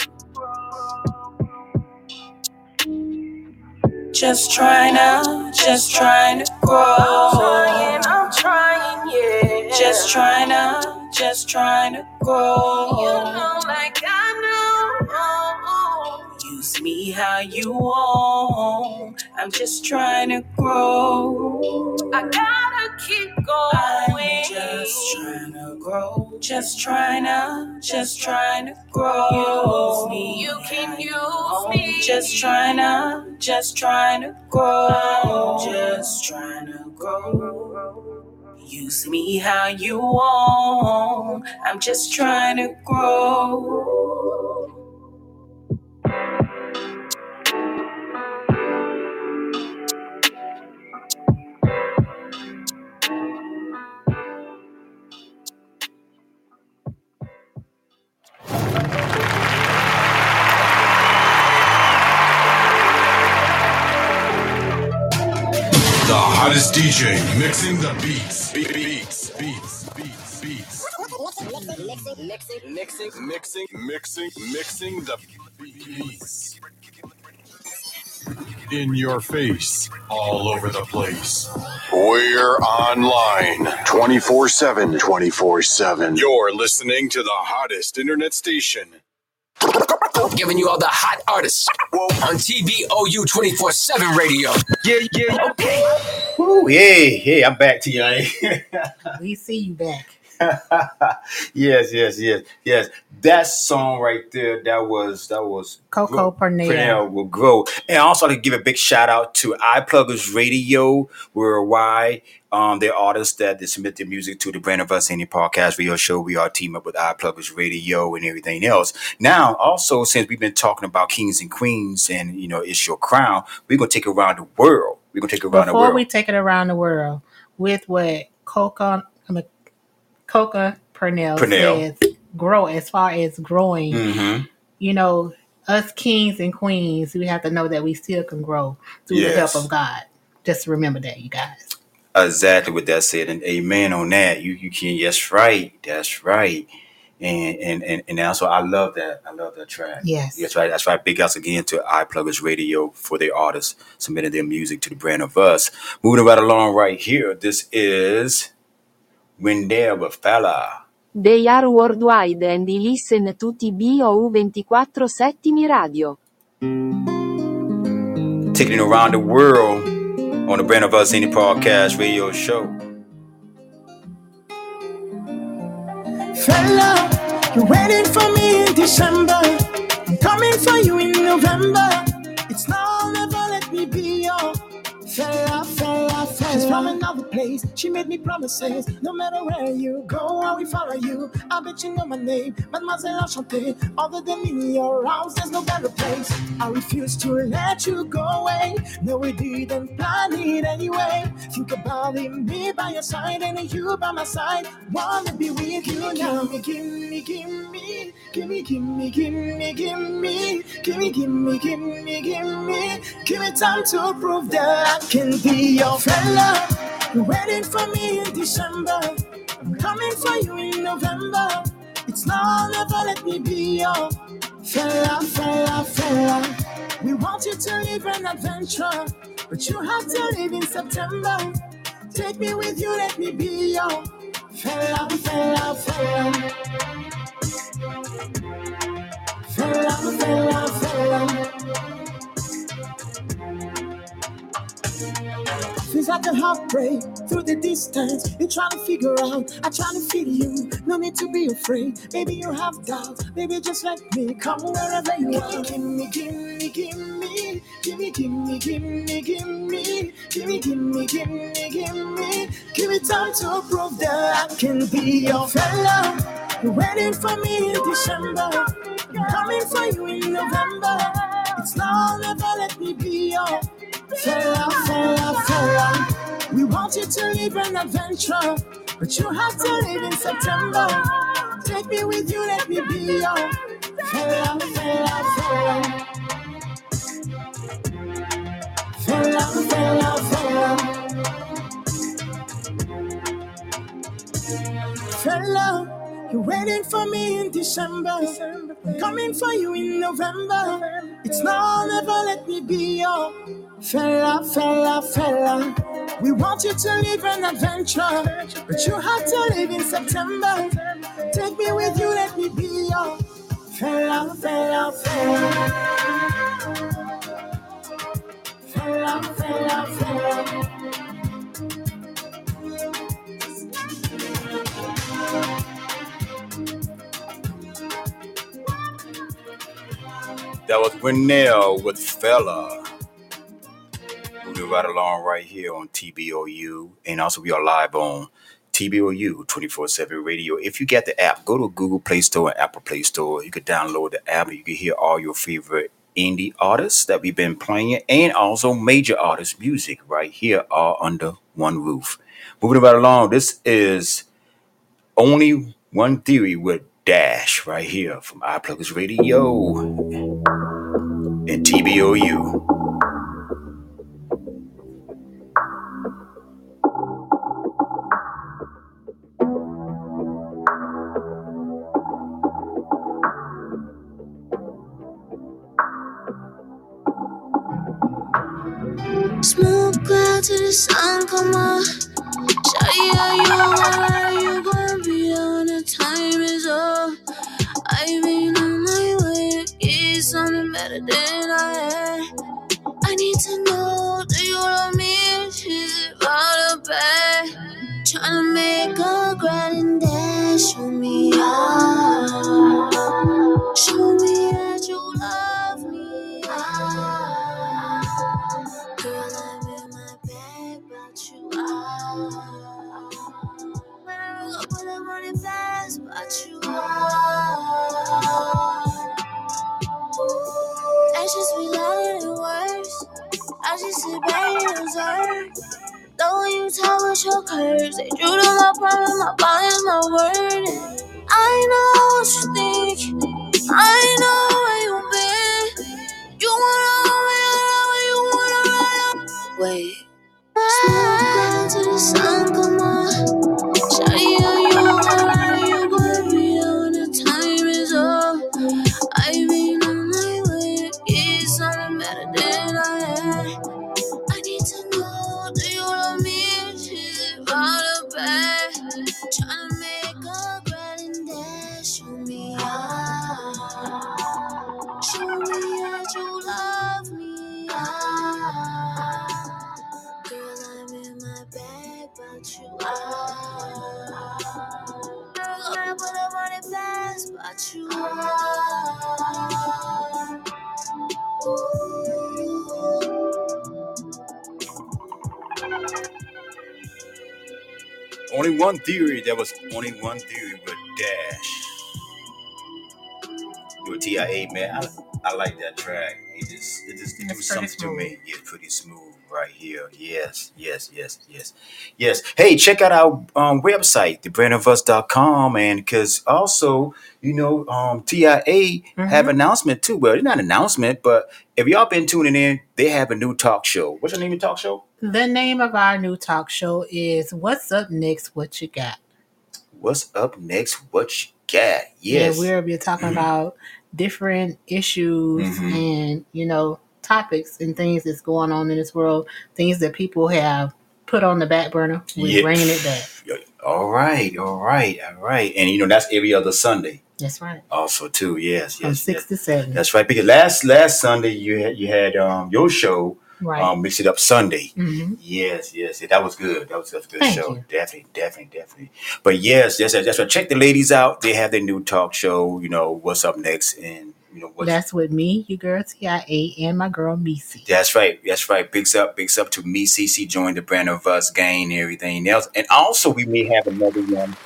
Just trying to, just trying to grow. I'm trying, I'm trying, yeah. Just trying to, just trying to grow. You know, like I know. Use me how you want. I'm just trying to grow. I gotta keep going. I'm just trying to grow. Just trying to, just trying to grow. Use me. You can use me. Just trying to, just trying to grow. Just trying to grow. Use me how you want. I'm just trying to grow. DJ mixing the beats. Be- Beats, beats, beats, beats. Mixing, mixing, mixing, mixing mixing, mixing the beats. In your face, all over the place. We're online 24 7. 24 7. You're listening to the hottest internet station. Giving you all the hot artists on TBOU 24 7 radio. Yeah, yeah. Okay. Woo, yeah, yeah. I'm back to you. Eh? We see you back. yes, yes, yes, yes. That song right there, that was that was Coco Pernell. Pernell will grow. And also to give a big shout out to iPluggers Radio Worldwide. Um, they're artists that they submit their music to the Brand of Us Indie Podcast Radio Show. We are team up with iPluggers Radio and everything else. Now, also since we've been talking about kings and queens and you know it's your crown, we're gonna take it around the world. We're gonna take it around the Before world. we take it around the world with what Coco Coca Pernell, Pernell. says, grow as far as growing. mm-hmm. You know, us kings and queens, we have to know that we still can grow through the help of God. Just remember that, you guys. Exactly what that said, and amen on that. You you can yes right, that's right, and and and and also I love that. I love that track. Yes. That's right. That's right. Big ups again to iPluggers Radio for their artists submitting their music to the brand of us. Moving right along right here. This is Wendell Fella. They are worldwide and they listen to TBOU 24 settimi radio. Taking it around the world on the brand of us indie podcast radio show. Fella, you're waiting for me in December. I'm coming for you in November. It's now or never let me be your fella, fella, fella. She's from another place. She made me promises. No matter where you go, I will follow you. I bet you know my name, Mademoiselle Enchantée. Other than in your arms, there's no better place. I refuse to let you go away. No, we didn't plan it anyway. Think about it, me by your side and you by my side. Wanna be with you now. Gimme, gimme, gimme, gimme, gimme, gimme, gimme, gimme, gimme, gimme, gimme. Give me time to prove that I can be your fella. You're waiting for me in December. I'm coming for you in November. It's now or never let me be your fella, fella, fella. We want you to live an adventure, but you have to live in September. Take me with you, let me be your fella, fella, fella. Feels like a heartbreak through the distance. You're trying to figure out, I try to feel you. No need to be afraid. Maybe you have doubts. Maybe just let me come wherever you are. Gimme, gimme, gimme, gimme, gimme, gimme, gimme, gimme, gimme, gimme, gimme. Give me time to prove that I can be your fella. You're waiting for me in December. Coming for you in November. It's now never let me be your fella, fella, fella. We want you to live an adventure, but you have to live in September. Take me with you, let me be your fella, fella, fella. Fella, fella, fella. Fella, you're waiting for me in December. I'm coming for you in November. November it's now or never let me be your fella, fella, fella. We want you to live an adventure, but you have to live in September. Take me with you, let me be your fella, fella, fella. Fella, fella, fella. That was Winnell with Fella. Moving right along right here on TBOU. And also we are live on TBOU 24-7 radio. If you get the app, go to Google Play Store and Apple Play Store. You can download the app and you can hear all your favorite indie artists that we've been playing and also major artists' music right here all under one roof. Moving right along, this is only one theory with Dash right here from iPluggers Radio and TBOU. Smoke cloud to the sun come on. Shawty, are you are better than I had. I need to know, do you love me? She's about to bed. Tryna make a grand dash. Show me how. Show me Just be louder than words. I just sit back and observe. Way you talk with your curves, they drew to my problem, my body's my word. I know what you think, I know where you been. You wanna hold me, you wanna ride Wait. Smoke cloud to the sun, come on. Only one theory. That was only one theory but Dash. Your TIA man, I, I like that track. It just it just do It's pretty something to me. Yeah, pretty smooth right here. Yes, yes, yes, yes, yes. Hey, check out our um, website, thebrandofus.com, and because also you know um, TIA have Mhm. announcement too. Well, it's not an announcement, but if y'all been tuning in, they have a new talk show. What's the name of the talk show? The name of our new talk show is What's Up Next? What You Got? What's up next? What you got? Yes. Yeah, we'll be talking about different issues Mhm. and, you know, topics and things that's going on in this world, things that people have put on the back burner. We're Yeah. bringing it back. All right, all right, all right. And you know that's every other Sunday. That's right. Also, too. Yes, From yes, six yes. to seven. That's right. Because last last Sunday you had you had um your show, Right. um, mix it up Sunday. hmm Yes, yes, that was good. That was, that was a good Thank show. you. Definitely, definitely, definitely. But yes, yes, that's right. Check the ladies out. They have their new talk show. You know what's up next, and you know That's with me, your girl TIA, and my girl Misi. That's right. That's right. Bigs up, bigs up to me. CC joined the brand of us gang and everything else. And also we may have another one.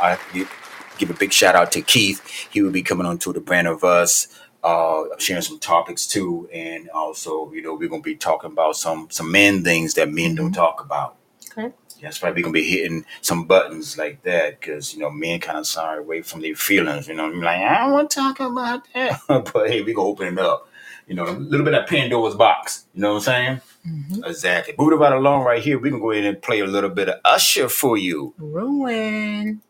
I give, give a big shout out to Keith. He will be coming on to the brand of us, uh, sharing some topics too, and also you know we're gonna be talking about some some men things that men don't talk about. Okay. That's right. We're gonna be hitting some buttons like that because you know men kind of shy away from their feelings. You know, I'm like I don't want to talk about that, but hey, we gonna open it up. You know, a little bit of Pandora's box. You know what I'm saying? Mm-hmm. Exactly. Moving right along right here, we can go ahead and play a little bit of Usher for you. Ruin.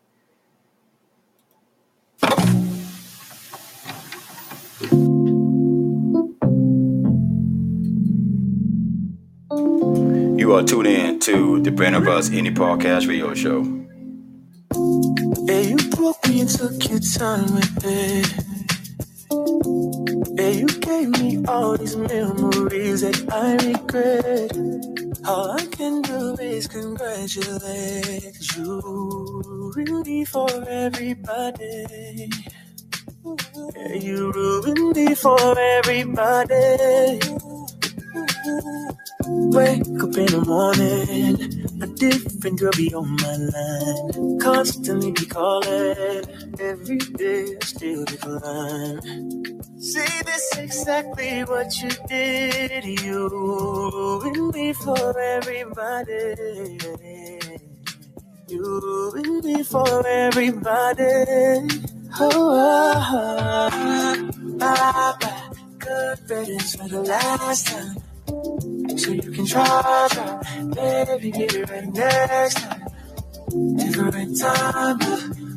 You are tuned in to the Brand of Us Indie Podcast Radio Show. Yeah, you broke me and took your time with it. Yeah, you gave me all these memories that I regret. All I can do is congratulate you me for everybody. Yeah, you ruined me for everybody. Wake up in the morning, a different girl be on my line. Constantly be calling, every day I still decline. See, this exactly what you did. You ruined me for everybody. You ruined me for everybody. Oh, oh, oh. bye bye. Good riddance for the last time. So you can try, try, baby, get it right next time. Different time,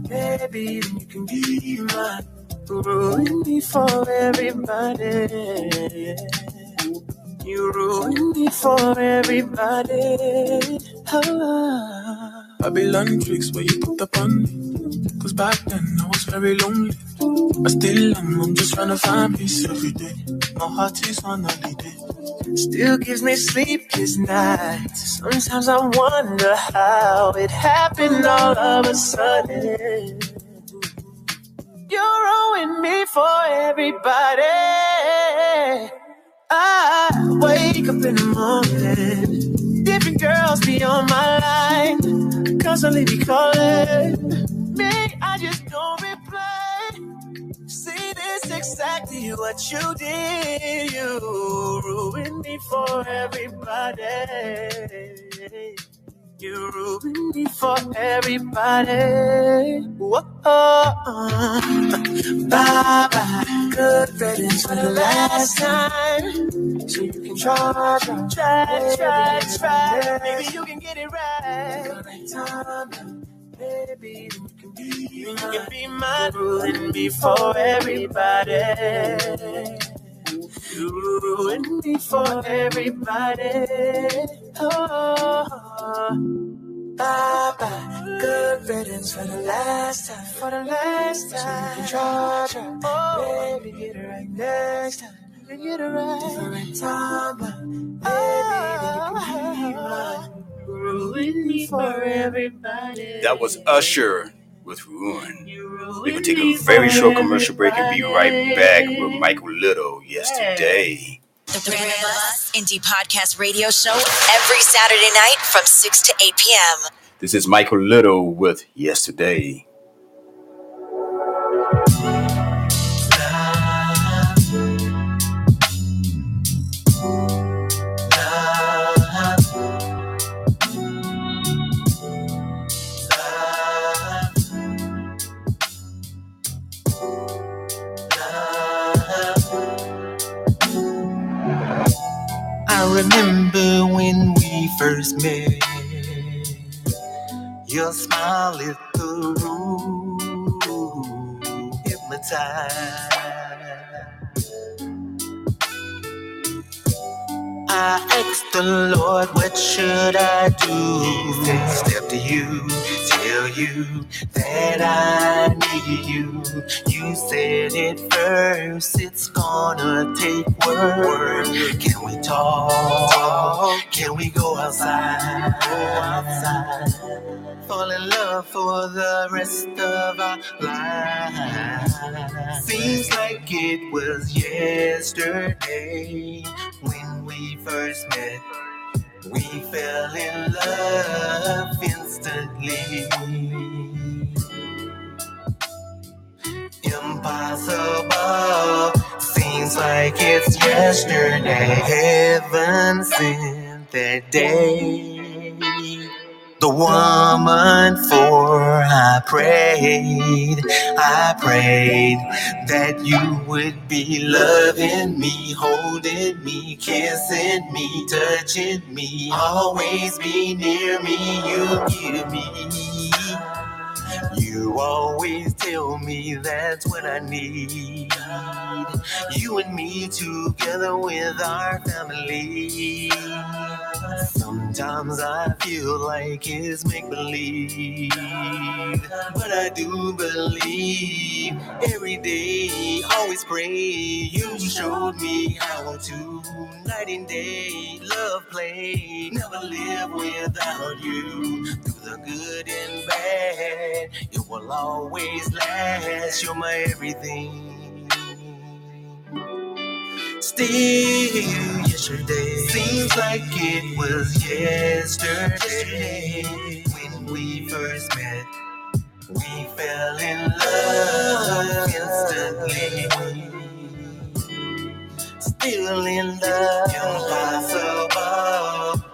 then you can be mine. Ruin me for everybody. You ruin me for everybody. Ah. Babylon tricks where you put up on me. Cause back then I was very lonely. I still am, I'm just trying to find peace every day. My heart is on holiday. Still gives me sleepless nights. Sometimes I wonder how it happened all of a sudden. You ruined me for everybody. I wake up in the morning, constantly be calling me. I just don't reply. See, this exactly what you did. You ruined me for everybody. You ruined me for everybody. Whoa. Bye bye. Good riddance for the last time. So you can try, try, try, try, try. Maybe you can get it right. Good time, baby. You can be, you can be mine. Ruined me for everybody. You ruined me for everybody. Oh, bye bye. Good riddance for the last time. For the last time. So you can try, try. Oh, baby, get it right next time. Baby, Get it right. Different time, but baby, then you can be mine. Ruin me for everybody. That was Usher with Ruin. We're gonna take a very short commercial break and be right back with Michael Little yesterday. The of Us Indie Podcast Radio Show every Saturday night from 6 to 8 p.m. This is Michael Little with Yesterday. Remember when we first met. Your smile lit the room, hypnotized. I asked the Lord, what should I do? He step to you, tell you that I need you. You said it first, it's gonna take work. Can we talk? Can we go outside? Go outside. Fall in love for the rest of our lives. Seems like it was yesterday when we first met. We fell in love instantly. Impossible. Seems like it's yesterday. Heaven sent that day. The woman for I prayed, I prayed that you would be loving me, holding me, kissing me, touching me, always be near me. You give me. You always tell me that's what I need. You and me together with our family. Sometimes I feel like it's make believe, but I do believe every day. Always pray. You showed me how to night and day love play. Never live without you. Through the good and bad, it will always last. You're my everything. Still, yesterday seems like it was yesterday when we first met. We fell in love instantly. Still in love, impossible.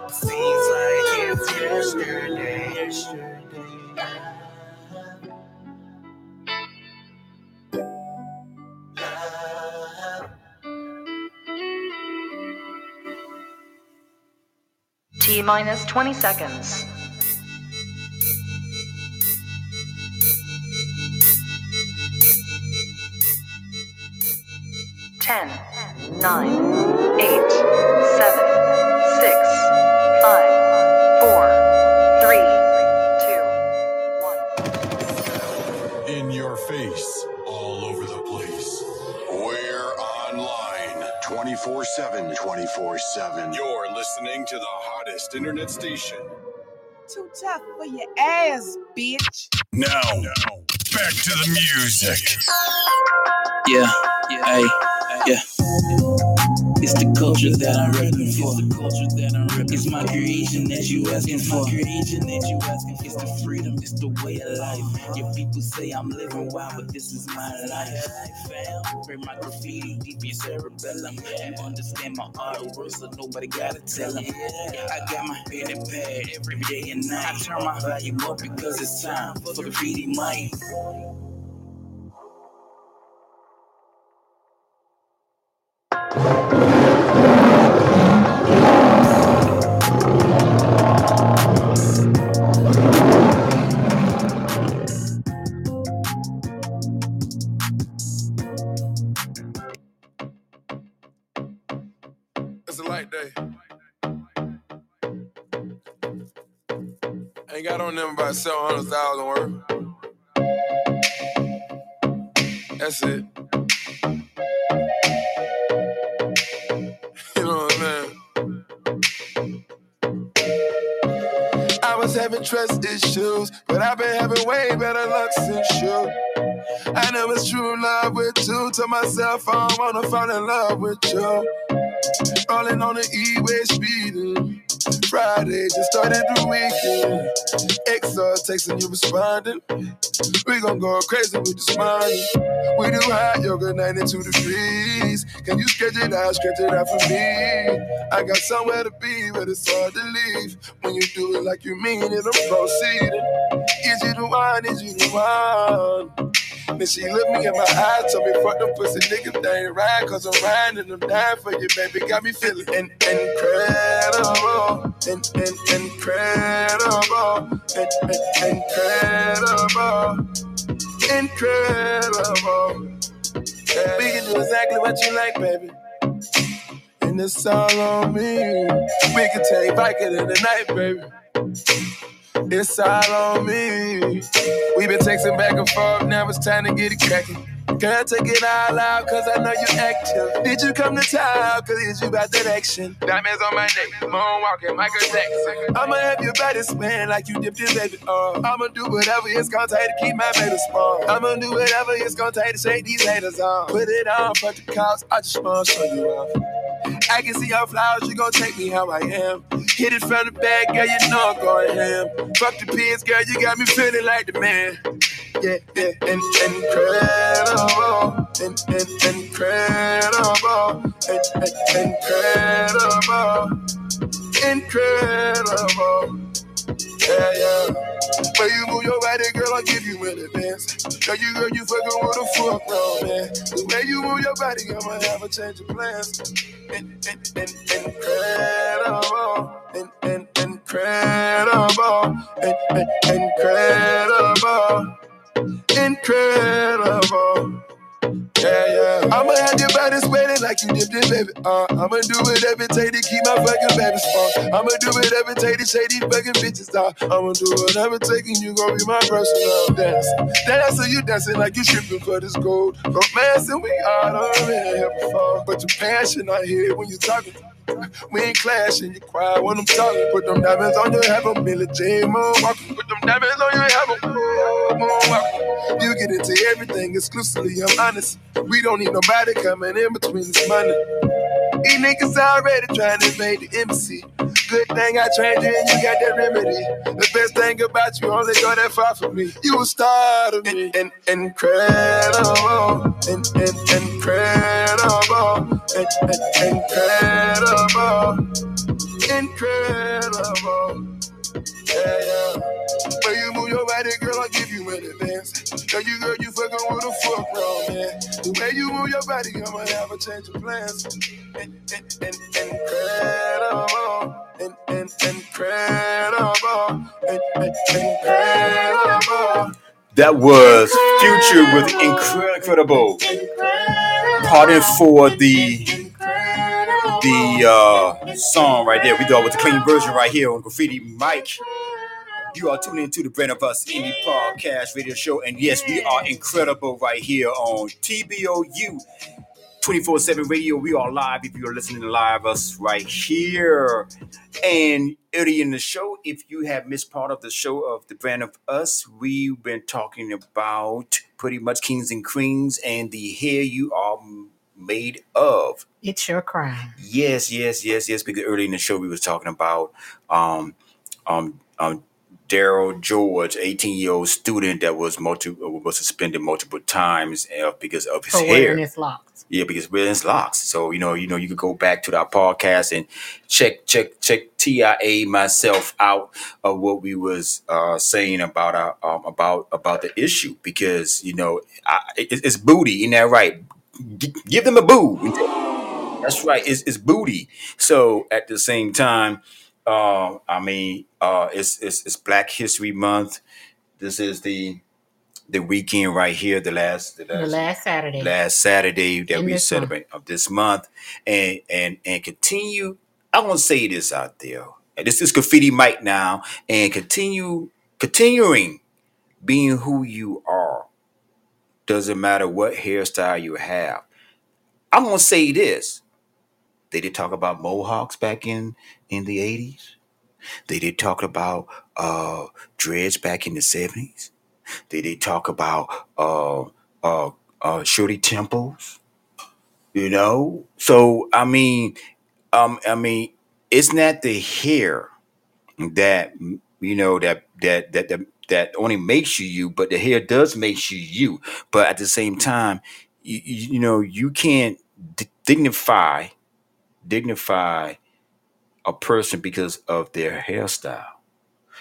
Seems like it's yesterday. yesterday. T minus 20 seconds. Ten, nine, eight, seven, six, five, 7. 24 7. You're listening to the hottest internet station. Too tough for your ass, bitch. Now, back to the music. Yeah, hey, yeah. It's the culture that I'm repping for. It's my creation that you asking for. creation that you asking It's the freedom, it's the way of life. Your people say I'm living wild, but this is my life. Bring my graffiti deep in cerebellum. You understand my artwork, so nobody gotta tell them. I got my pen and pad every day and night. I turn my volume up because it's time for the graffiti mic. Them about 700,000 worth. That's it. You know what saying? I was having trust issues, but I've been having way better luck since you. I know it's true love with you. To myself, I wanna fall in love with you. Rolling on the E-way speeding. Friday just started the weekend. XR texting you responding. We gon' go crazy with this money. We do hot yoga 92 degrees. Can you stretch it out, stretch it out for me? I got somewhere to be, but it's hard to leave. When you do it like you mean it, I'm proceeding. Is you the one? Is you the one? Then she looked me in my eyes, told me fuck them pussy niggas, they ain't right, cause I'm riding and I'm dying for you, baby. Got me feeling in- incredible, in- in- incredible, in- in- incredible, incredible. We can do exactly what you like, baby. And it's all on me. We can take Viking in the night, baby. It's all on me. We've been texting back and forth, now it's time to get it cracking. Girl, take it all out, cause I know you active. Did you come to town, cause it's you about that action? Diamonds on my neck, moonwalking, Michael Jackson. I'ma have your body spin like you dipped your baby off. I'ma do whatever it's gonna take to keep my baby small. I'ma do whatever it's gonna take to shake these haters off. Put it on for the cause, I just wanna show you off. I can see your flowers, you gon' take me how I am. Hit it from the back, girl, you know I'm going ham. Fuck the pins, girl, you got me feeling like the man. Yeah, yeah, in, incredible, in, in, incredible, in, in, incredible, incredible. Yeah, yeah. When you move your body, girl, I'll give you an advance. Girl, you girl, you fucking with a grown man. The way you move your body, I'ma have a change of plans. In, in, in, incredible, in, in, incredible, in, in, incredible, incredible. Yeah, yeah. I'ma have your body sweating like you dipped in, baby. Uh, I'ma do it take to keep my fucking baby strong. I'ma do it take to shade these fucking bitches down. I'ma do it take and you gon' be my personal dance. Dancer, you dancing like you tripping for this gold. Romance and we done been here before. But your passion I hear when you talking. We ain't clashing, you quiet when I'm talking. Put them diamonds on your Billie Jean Moonwalker. Put them diamonds on your head, I'm You get into everything exclusively, I'm honest. We don't need nobody coming in between this money. These niggas already trying to invade the embassy. Good thing I trained you and you got that remedy. The best thing about you only go that far for me. You a star to me. And, incredible. And, and, incredible. And, and, incredible. Incredible. incredible. Yeah, yeah. When you move your body, girl, I'll give you an advance. Tell you, girl, you fucking with a fuck wrong, man. The way you move your body, I'ma have a change of plans. In, in, in, incredible. In, in, incredible. In, in, incredible. That was Future with Incredible. Pardon for the the uh, song right there. We do it with the clean version right here on Graffiti Mic. You are tuning into the Brand of Us Indie Podcast Radio Show. And yes, we are incredible right here on TBOU 24 7 radio. We are live if you're listening live, us right here. And early in the show, if you have missed part of the show of the Brand of Us, we've been talking about pretty much kings and queens and the Here you are made of. It's your crime. Yes, yes, yes, yes. Because early in the show we was talking about um um um Darryl George, 18 year old student that was multi was suspended multiple times uh, because of his For hair. his locks. Yeah, because wearing his locks. So you know, you know, you could go back to our podcast and check, check, check TIA myself out of what we was uh, saying about our um, about about the issue because you know I, it, it's booty, isn't that right? G- give them a boo. That's right. It's, it's booty. So at the same time, uh, I mean, uh, it's, it's it's Black History Month. This is the the weekend right here, the last the The last, last Saturday. last Saturday that In we this month. celebrate of this month, and and and continue. I want to say this out there. And this is graffiti Mic now, and continue continuing being who you are. Doesn't matter what hairstyle you have. I'm gonna say this. They did talk about mohawks back in in the 80s. They did talk about uh dreads back in the 70s. They did talk about uh uh uh shorty temples. You know? So I mean, um I mean, it's not the hair that you know that that that that, that only makes you you, but the hair does make you you. But at the same time, you, you, know you can't d- dignify dignify a person because of their hairstyle.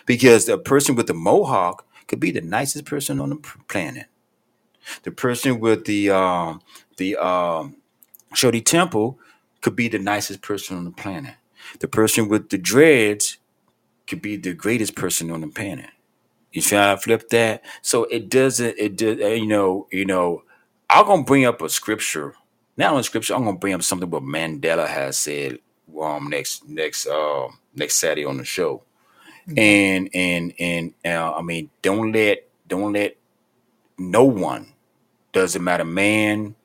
Because the person with the mohawk could be the nicest person on the planet. The person with the um the um shorty temple could be the nicest person on the planet. The person with the dreads could be the greatest person on the planet. You how I flip that? So it doesn't. It does. uh, You know. You know. I'm gonna bring up a scripture. Not only scripture. I'm gonna bring up something what Mandela has said. Um, next next uh next Saturday on the show. And and and uh, I mean, don't let don't let no one doesn't matter man,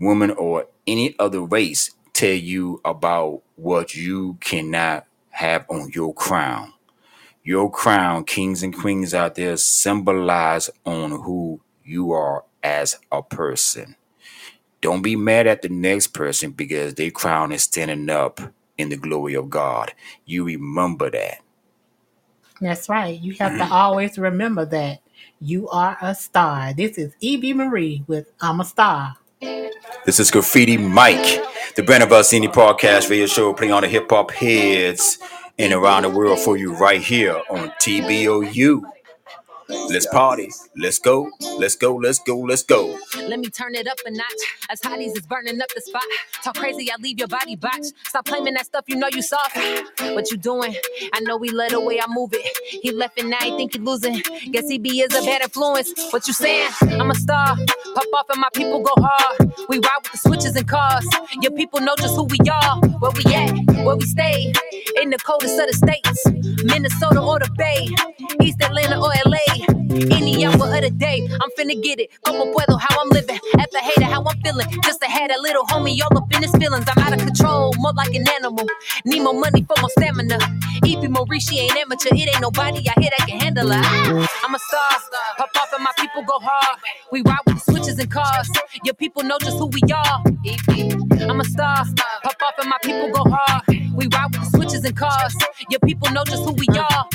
woman, or any other race tell you about what you cannot have on your crown. Your crown, kings and queens out there, symbolize on who you are as a person. Don't be mad at the next person because their crown is standing up in the glory of God. You remember that. That's right. You have to always remember that you are a star. This is E.B. Marie with I'm a Star. This is Graffiti Mic, the Brand of Us Indie Podcast radio show playing on the hip hop heads and around the world for you right here on TBOU Let's party. Let's go. Let's go. Let's go. Let's go. Let me turn it up a notch. As hotties is burning up the spot. Talk crazy, I leave your body botch. Stop claiming that stuff, you know you soft. What you doing? I know we love the way I move it. He left and now he think he losing. Guess he be is a bad influence. What you saying? I'm a star. Pop off and my people go hard. We ride with the switches and cars. Your people know just who we are. Where we at? Where we stay? In the coldest of the states. Minnesota or the Bay. East Atlanta or LA. Any hour of the day, I'm finna get it. Como puedo, how I'm living. After hater, how I'm feeling. Just had a little homie all up in his feelings. I'm out of control, more like an animal. Need more money for more stamina. EP Maurice she ain't amateur. It ain't nobody out here that can handle her. I'm a star. Pop off and my people go hard. We ride with the switches and cars. Your people know just who we are. I'm a star. Pop off and my people go hard. We ride with the switches and cars. Your people know just who we are.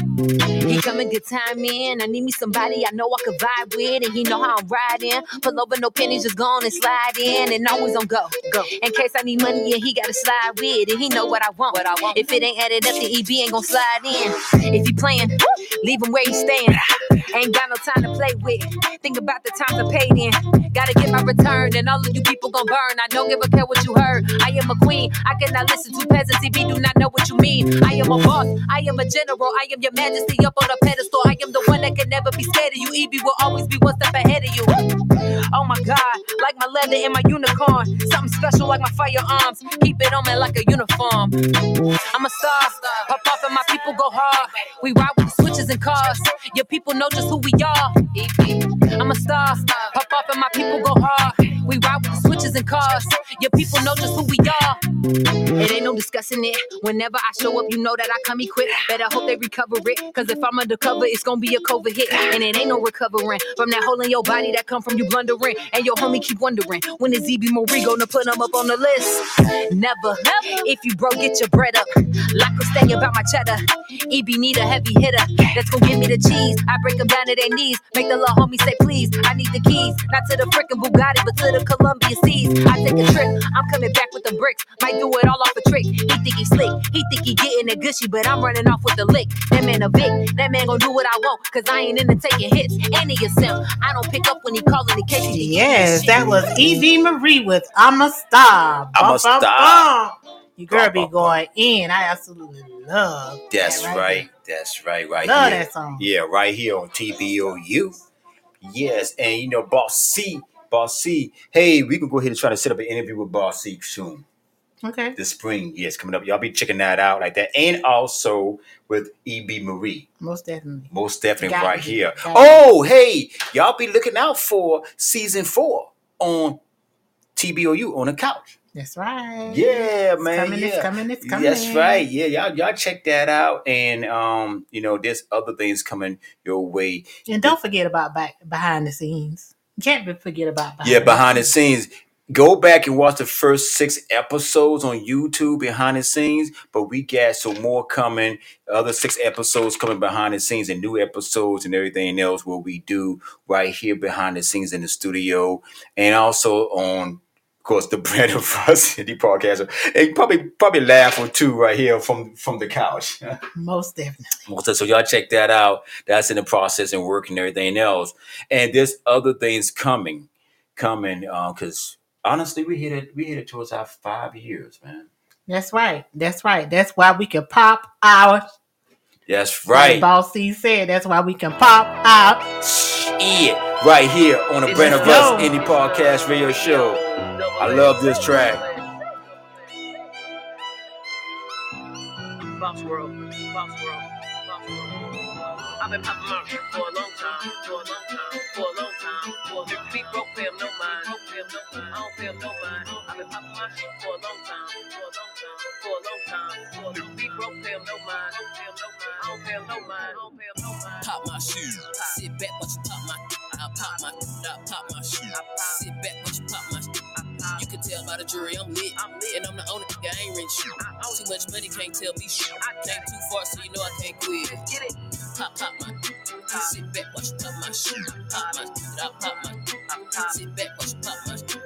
He coming good time in. I need me somebody I know I could vibe with, and he know how I'm riding. Pull over, no pennies, just gone and slide in, and always on go. Go. In case I need money, yeah, he gotta slide with, and he know what I want. What I want. If it ain't added up, the EB ain't gon' slide in. If he playing, leave him where he staying. Ain't got no time to play with. Think about the times I paid in. Gotta get my return, and all of you people gon' burn. I don't give a care what you heard. I am a queen. I cannot listen to peasants. EB do not know what you mean. I am a boss. I am a general. I am your majesty up on a pedestal. I am the one that can never be scared of you. EB will always be one step ahead of you. Oh my God, like my leather and my unicorn. Something special like my firearms. Keep it on me like a uniform. I'm a star. Pop off and my people go hard. We ride with the switches and cars. Your people know just who we are. I'm a star. Pop off and my people go hard. We ride with the switches and cars. Your people know just who we are. It ain't no discussing it. Whenever I show up, you know that I come equipped. Better hope they recover it. Cause if I'm undercover, it's gonna be a COVID hit. And it ain't no recovering from that hole in your body that come from you blundering. And your homie keep wondering when is EB Marie gonna put him up on the list? Never. If you broke, get your bread up. Like a stay about my cheddar. EB need a heavy hitter that's gonna give me the cheese. I break them down to their knees. Make the little homie say, please. I need the keys. Not to the frickin' Bugatti, but to the Columbia Seas. I take a trip. I'm coming back with the bricks. Might do it all off a trick. He think he slick. He think he getting it gushy, but I'm running off with the lick. That man a Vic. That man gonna do what I want, cause I ain't into taking hits. And he a simp. I don't pick up when he calling in case Yes, that was Evie Marie with I'm a Star. I'm a Bum, bum, star. bum. You girl be going in. I absolutely love That's that right. That's right. Right Love here. that song. Yeah, right here on TBOU. Yes, and you know, Boss C, Boss C. Hey, we can go ahead and try to set up an interview with Boss C soon. Okay. This spring, yes, coming up. Y'all be checking that out like that. And also with EB Marie. Most definitely. Most definitely Gotta right be, here. gotta Oh, hey, y'all be looking out for season four on TBOU on the couch. That's right. Yeah, It's man. Coming, yeah. it's coming, it's coming. That's right. Yeah, y'all y'all check that out. And um, you know, there's other things coming your way. And don't forget about back behind the scenes. Can't forget about behind Yeah, behind the scenes. Go back and watch the first six episodes on YouTube behind the scenes. But we got some more coming. Other six episodes coming behind the scenes and new episodes and everything else what we do right here behind the scenes in the studio. And also on course the Brandon Varsity podcast. And you probably probably laugh or two right here from from the couch. Most definitely. So, so y'all check that out. That's in the process and working and everything else. And there's other things coming, coming. Uh, because honestly, we hit it. We hit it towards our five years, man. That's right. That's right. That's why we can pop our That's Like right. Boss C said, that's why we can pop out. Yeah, right here on the Let's Brandon go. Indie Podcast Radio Show. I love this track. Boss World, Boss World, Boss World. I've been popping my shit for a long time, for a long time, for a long time. For a big broke, pay no mind, broke, pay no mind. I don't pay 'em no mind. I've been popping my shit for a long time, for a long time, for a long time. For a big broke, pay no mind, broke, pay no mind. I don't pay 'em no mind, I don't pay no mind. Pop my shoe. Sit back, watch you pop my. I pop my. I pop my shoe. Sit back, watch you pop my. You can tell by the jury I'm lit, and I'm the only nigga I ain't shit. Too much money can't tell me shit. Came too far, so you know I can't quit. Get it? Pop, pop my. pop. Sit back, watch you pop my shoe. Pop my. I pop my. Sit back, watch you pop my.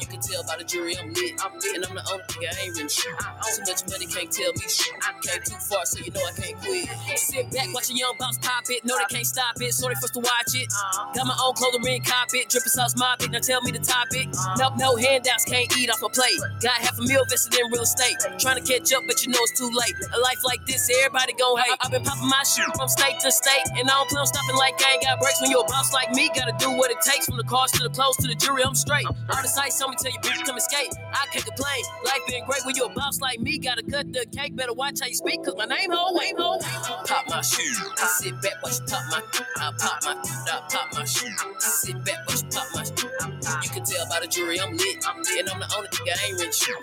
You can tell by the jury I'm lit. I'm lit, and I'm the only nigga I ain't written shit. Too much money can't tell me shit. I came too far, so you know I can't quit. Sit back, watch a young bounce pop it. No, they can't stop it, so they forced to watch it. Got my own clothing ring, cop it. Dripping sauce, mop it. Now tell me the topic. Nope, no handouts, can't eat off a plate. Got half a meal invested in real estate. Trying to catch up, but you know it's too late. A life like this, everybody gon' hate. I've been popping my shit from state to state, and I don't plan on stopping like I ain't got breaks. When you're a boss like me, gotta do what it takes. From the cars to the clothes to the jury, I'm straight. All the sights, me tell you, bitch, come escape. I can't complain. Life been great when you're a boss like me. Gotta cut the cake, better watch how you speak, cause my name ho, name ho. Pop my shoe. I sit back, watch you pop my. I pop my. I pop my shoe. I sit back, watch you pop my. You can tell by the jury I'm lit. I'm lit, and I'm the only nigga I ain't rich. Too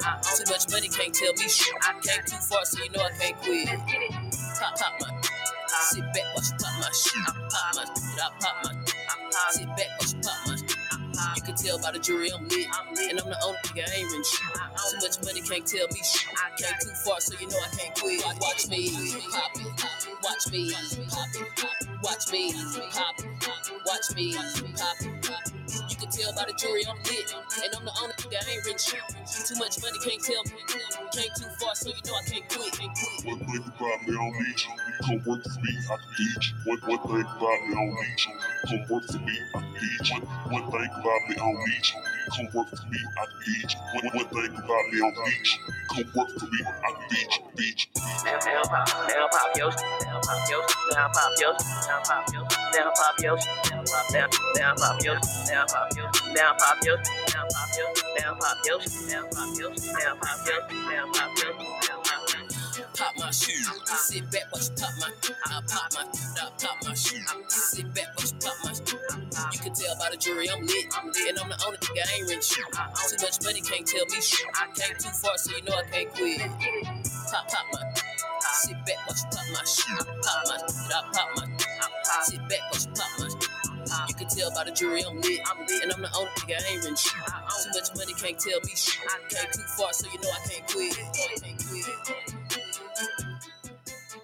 much money can't tell me shit. I came too far, so you know I can't quit. Pop, pop my. Sit back, watch you pop my shit. I pop my. I pop my. Sit back, watch you pop my. You can tell by the jury I'm lit, and I'm the only nigga ain't rich. Too much money can't tell me shit. I came too far, so you know I can't quit. Watch me. Pop it, watch me. Pop it, watch me. Pop it, watch me. Pop it. You can tell by the jury I'm lit, and I'm the only nigga I ain't rich. Too much money can't tell me. Came too far, so you know I can't quit. One thing about me, I don't need you. Come work for me, I can teach. One, one thing about me, I don't need you. Come work for me, I can teach. One, one thing about me, I don't need you. Come work for me, I can teach. One, one thing about me, I don't need you. Come work for me, I can teach. Teach. Now pop, now pop yo, now pop yo, now pop yo, now pop yo, now pop yo, now pop now, now pop yo, now pop yo, now pop yo, now pop yo, now pop yo, now pop yo, now pop yo, now pop yo, now pop yo. Pop my shoe. Sit back, watch you pop my. I pop my. I pop my shoe. Sit back, watch you pop my. You can tell by the jury I'm lit, and I'm the only nigga I ain't rich. Too much money can't tell me shit. I came too far, so you know I can't quit. Pop, pop my. Sit back, watch you pop my shoe. Pop my. I pop my. Sit back, watch you pop my. You can tell by the jury I'm lit, and I'm the only nigga I ain't rich. Too much money can't tell me shit. I came too far, so you know I can't quit. I can't quit.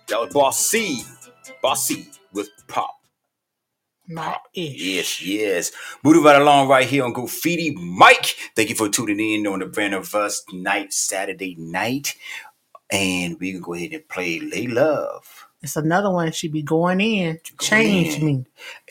That was Boss C. Boss C with Pop. My ish. Yes, yes. Moving right along right here on Graffiti Mic. Thank you for tuning in on the Brand of Us night, Saturday night. And we can go ahead and play Lay Love. It's another one she be going in. Change me.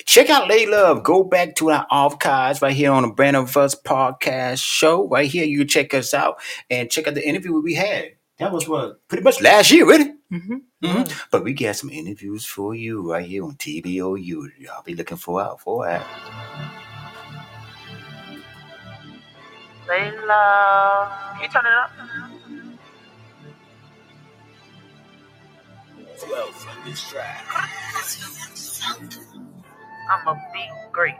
Check out Lay Love. Go back to our archives right here on the Brand of Us podcast show. Right here, you can check us out and check out the interview we had. That was what pretty much last year, really. Mm-hmm. Mhm. But we got some interviews for you right here on TBOU. Y'all be looking for out for that. Layla, can you turn it up? I'm a big great.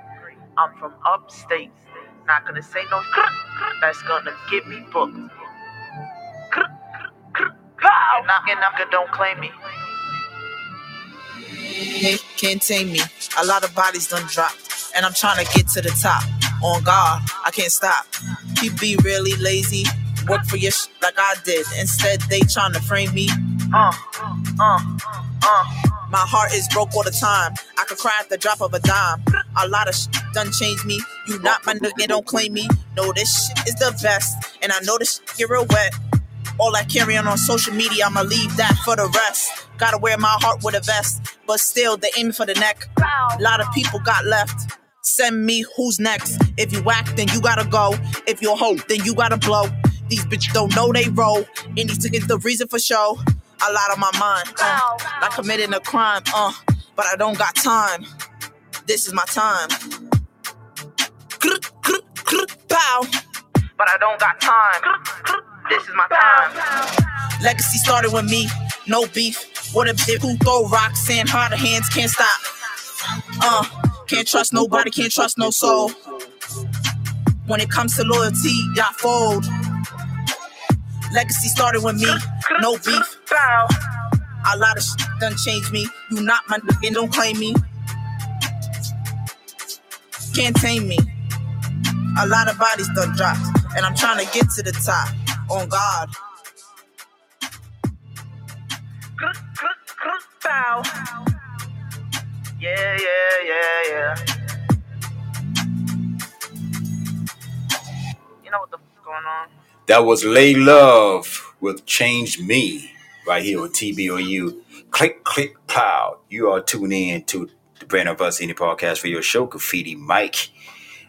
I'm from upstate. Not gonna say no that's gonna get me booked. I'm, and I'm don't claim me. Can't, can't tame me. A lot of bodies done dropped, and I'm trying to get to the top. On God, I can't stop. You be really lazy, work for your sh- like I did. Instead, they trying to frame me. Uh, uh, uh. My heart is broke all the time. I could cry at the drop of a dime. A lot of sh- done changed me. You not my nigga, don't claim me. No, this shit is the best, and I know this shit get real wet. All I carry on on social media, I'ma leave that for the rest. Gotta wear my heart with a vest, but still they aiming for the neck. A lot of people got left. Send me who's next. If you whack, then you gotta go. If you hope, then you gotta blow. These bitches don't know they roll. And these tickets the reason for show. A lot on my mind. Uh, not committing a crime, uh, but I don't got time. This is my time. Pow. But I don't got time. This is my time. Legacy started with me, no beef. What a bitch who throw rocks, saying harder hands can't stop. Uh, can't trust nobody, can't trust no soul. When it comes to loyalty, y'all fold. Legacy started with me, no beef. Bow. A lot of shit done changed me. You not my nigga, don't claim me. Can't tame me. A lot of bodies done dropped, and I'm trying to get to the top. On God. Bow. Yeah, yeah, yeah, yeah. You know what the f- going on. That was Lay Love with Change Me right here on TBOU. Click, click, cloud. You are tuning in to the Brand of Us Indie Podcast for your show, Graffiti Mic.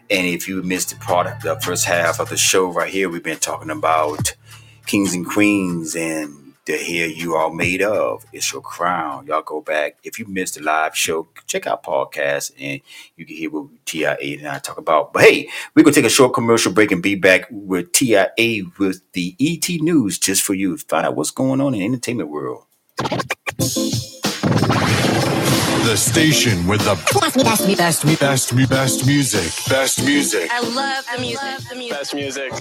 And if you missed the of the first half of the show right here, we've been talking about kings and queens and the hair you are made of. It's your crown. Y'all go back. If you missed the live show, check out podcast and you can hear what TIA and I talk about. But hey, we're gonna take a short commercial break and be back with TIA with the ET News just for you. Find out what's going on in the entertainment world. The station with the best, best, best, best, best, best music. Best music. I love the music. Love The music. Best music.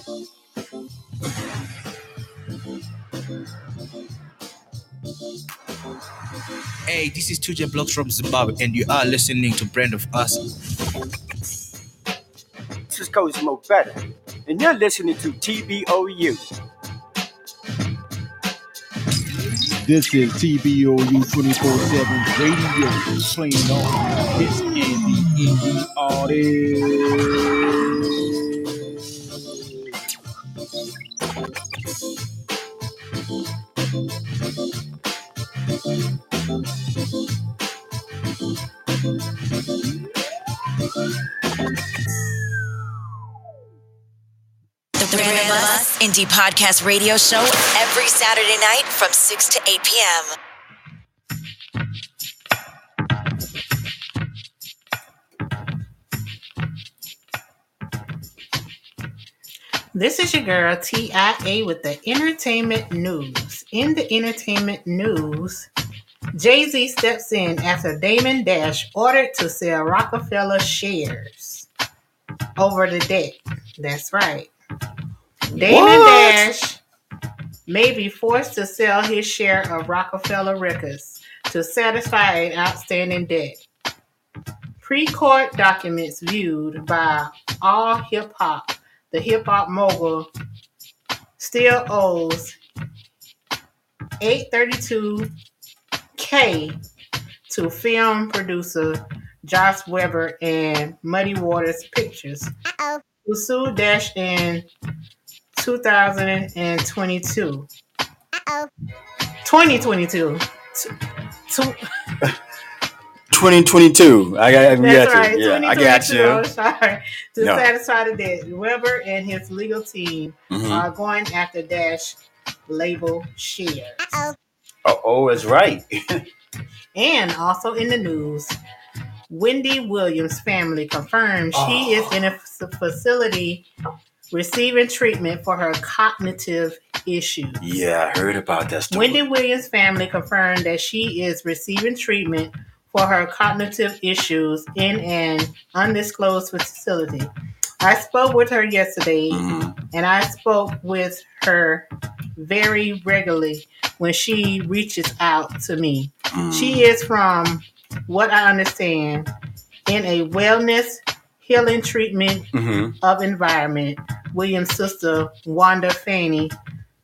Hey, this is Tuja Blocks from Zimbabwe, and you are listening to Brand of Us. This is Coach Smoke Better, and you're listening to TBOU. This is TBOU 24 7 radio playing all hits and the indie artists. Indie Podcast Radio Show every Saturday night from 6 to 8 p.m. This is your girl TIA with the entertainment news. In the entertainment news, Jay Z steps in after Damon Dash ordered to sell Roc-A-Fella shares over the debt. That's right. Damon What? Dash may be forced to sell his share of Roc-A-Fella Records to satisfy an outstanding debt. Pre-court documents viewed by All Hip Hop, the hip hop mogul, still owes 832k to film producer Josh Webber and Muddy Waters Pictures, Uh-oh. who sued Dash in 2022. 2022. T- two- 2022. I got, I got That's you. right. Yeah, I got you. Sorry. To No. satisfy the debt, Webber and his legal team Mhm. are going after Dash label shares. Oh, oh, it's right. And also in the news, Wendy Williams' family confirms she is in a facility receiving treatment for her cognitive issues. Yeah, I heard about that story. Wendy Williams' family confirmed that she is receiving treatment for her cognitive issues in an undisclosed facility. I spoke with her yesterday, and I spoke with her very regularly when she reaches out to me. She is from what I understand in a wellness healing treatment Mhm. of environment. Williams' sister Wanda Finnie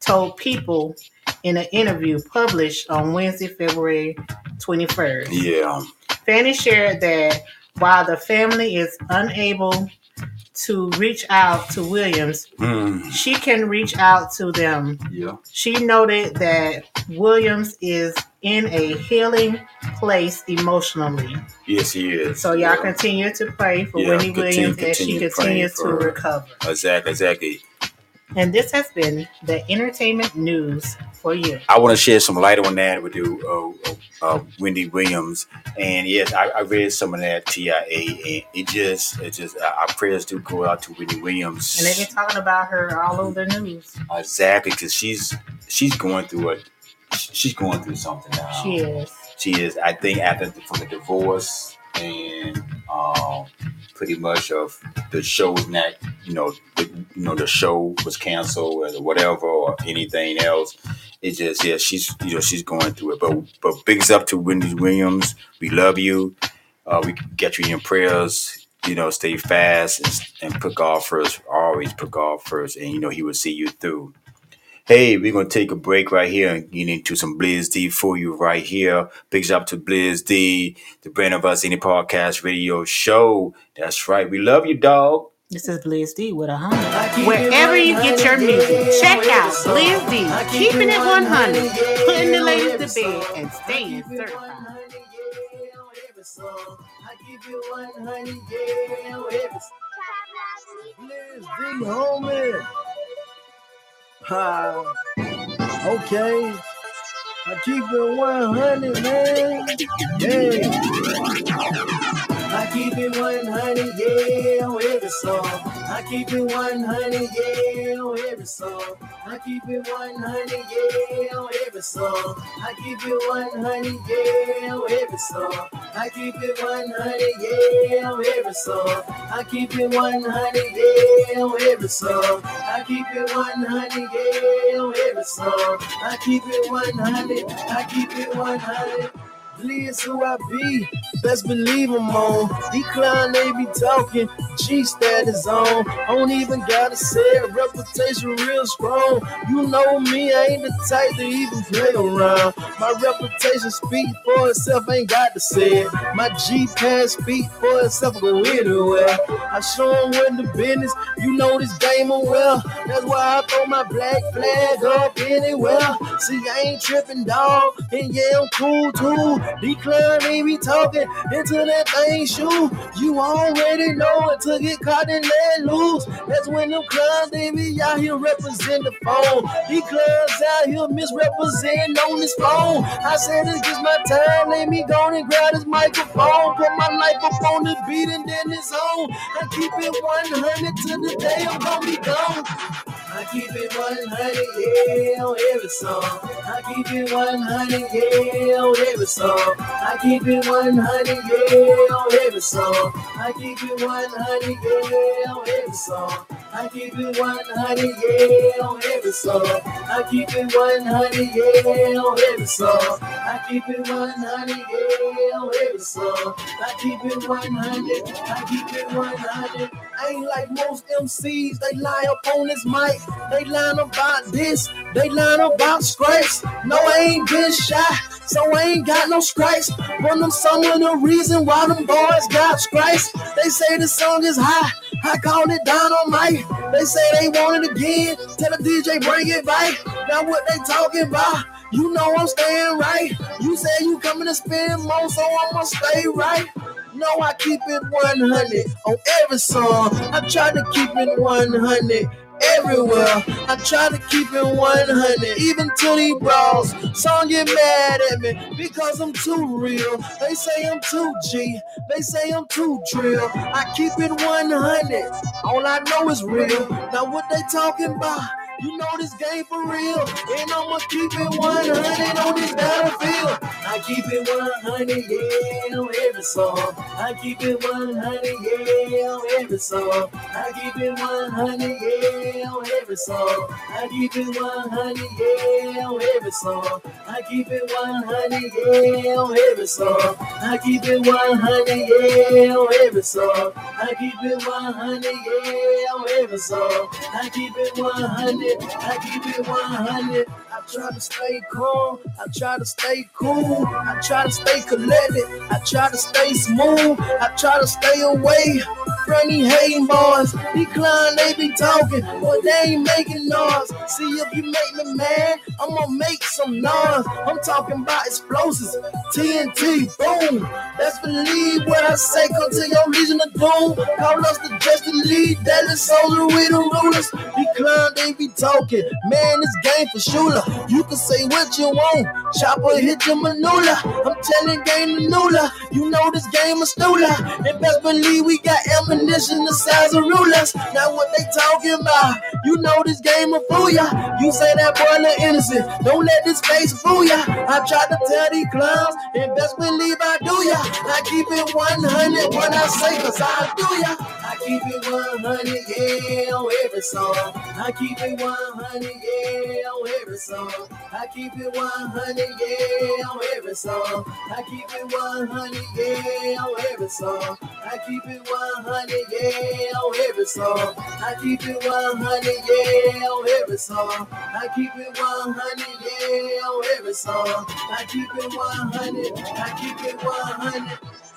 told people in an interview published on Wednesday, February 21st. Yeah. Finnie shared that while the family is unable to reach out to Williams, Mm. she can reach out to them. Yeah. She noted that Williams is in a healing place emotionally. Yes, he is. So y'all continue to pray for Yeah, Wendy continue- Williams as she continues to praying for her. recover. Exactly, exactly. And this has been the entertainment news for you. I want to share some light on that with you, uh, uh, Wendy Williams. And yes, I, I read some of that TIA, and it just, it just, uh, our prayers do go out to Wendy Williams. And they've been talking about her all over the news. Exactly, because she's she's going through it. She's going through something now. She is. She is. I think after from the divorce and um, pretty much of the show was not, you know, the, you know, the show was canceled or whatever or anything else. It just yeah, she's you know she's going through it. But but bigs up to Wendy Williams. We love you. Uh, we get you in prayers. You know, stay fast and, and put God first. Always put God first, and you know He will see you through. Hey, we're gonna take a break right here and get into some Blizz D for you right here. Big shout out to Blizz D, the brand of us indie podcast radio show. That's right. We love you, dog. This is Blizz D with a hundred. Wherever you get your music, check out Blizz D, keeping it 100, putting the ladies to bed, and staying certified. I keep it 100, yeah, every Liz D, homie. Ha. Okay. I keep it 100, man. Yeah. I keep it 100, yeah, on every song. I keep it 100, yeah, on every song. I keep it 100, yeah, on every song. I keep it 100, yeah, on every song. I keep it 100, yeah, on every song. I keep it 100, yeah, on every song. I keep it 100, yeah, on every song. I keep it 100, I keep it 100. Please who I be, best believe I'm on. Decline, they be talking, G status on. I don't even gotta say it, reputation real strong. You know me, I ain't the type to even play around. My reputation speak for itself, ain't got to say it. My G pass speak for itself, go anywhere. I show them when the business, you know this game well. That's why I throw my black flag up anywhere. See, I ain't tripping, dog, and yeah, I'm cool too. Decline, they be talking into that thing shoe. You already know it to get caught and let loose. That's when them clowns, they be out here represent the phone. These clubs out here misrepresenting on this phone. I said it's just my time, let me go and grab this microphone. Put my life up on the beat and then it's on. I keep it 100 till the day I'm gonna be gone. I keep it 100, yeah, on every song. I keep it 100, yeah, on every song. I keep it 100, yeah, on every song. I keep it 100, yeah, on every song. I keep it 100, yeah, on every song. I keep it 100, yeah, on every song. I keep it 100, yeah, on every song. I keep it 100, I keep it 100. Ain't like most MCs, they lie up on this mic. They lying about this, they lying about scrapes. No, I ain't been shy, so I ain't got no stripes. But them some of the reason why them boys got stripes. They say the song is high, I called it down on mic. They say they want it again, tell the DJ bring it back. Now what they talking about? You know I'm staying right. You say you coming to spend more, so I'ma stay right. No, I keep it 100 on every song. I try to keep it 100 everywhere. I try to keep it 100, even to these bros. Some get mad at me because I'm too real. They say I'm too G, they say I'm too drill. I keep it 100, all I know is real. Now, what they talking about? You know this game for real, and I'ma keep it 100 on this battlefield. I keep it 100, yeah, on every song. I keep it 100, yeah, on every song. I keep it 100, yeah, on every song. I keep it 100, yeah, on every song. I keep it 100, yeah, on every song. I keep it 100, yeah, on every song. I keep it 100, yeah, on every song. I keep it 100. I keep it 100. I try to stay calm. I try to stay cool. I try to stay collected. I try to stay smooth. I try to stay away from these hating boys. Decline, they be talking, but they ain't making noise. See if you make me mad, I'm gonna make some noise. I'm talking about explosives, TNT, boom. Best believe what I say, come to your legion of doom. Call us the Justice League, Dallas Soldier, we the rulers. Decline, they be talking, man, this game for shooter. You can say what you want, chopper hit your manula. I'm telling game the Nula, you know this game a stooler. And best believe we got ammunition the size of rulers. Now what they talking about? You know this game will fool ya. You say that boy look innocent, don't let this face fool ya. I try to tell these clowns, and best believe I do ya. I keep it 100 when I say, cause I do ya. I keep it 100, yeah, on every song. I keep it 100, yeah, on every song. I keep it 100, yeah, on every song. I keep it 100, yeah, on every song. I keep it 100, yeah, on every song. I keep it 100, yeah, on every song. I keep it 100, yeah, on every song. I keep it 100, I keep it 100.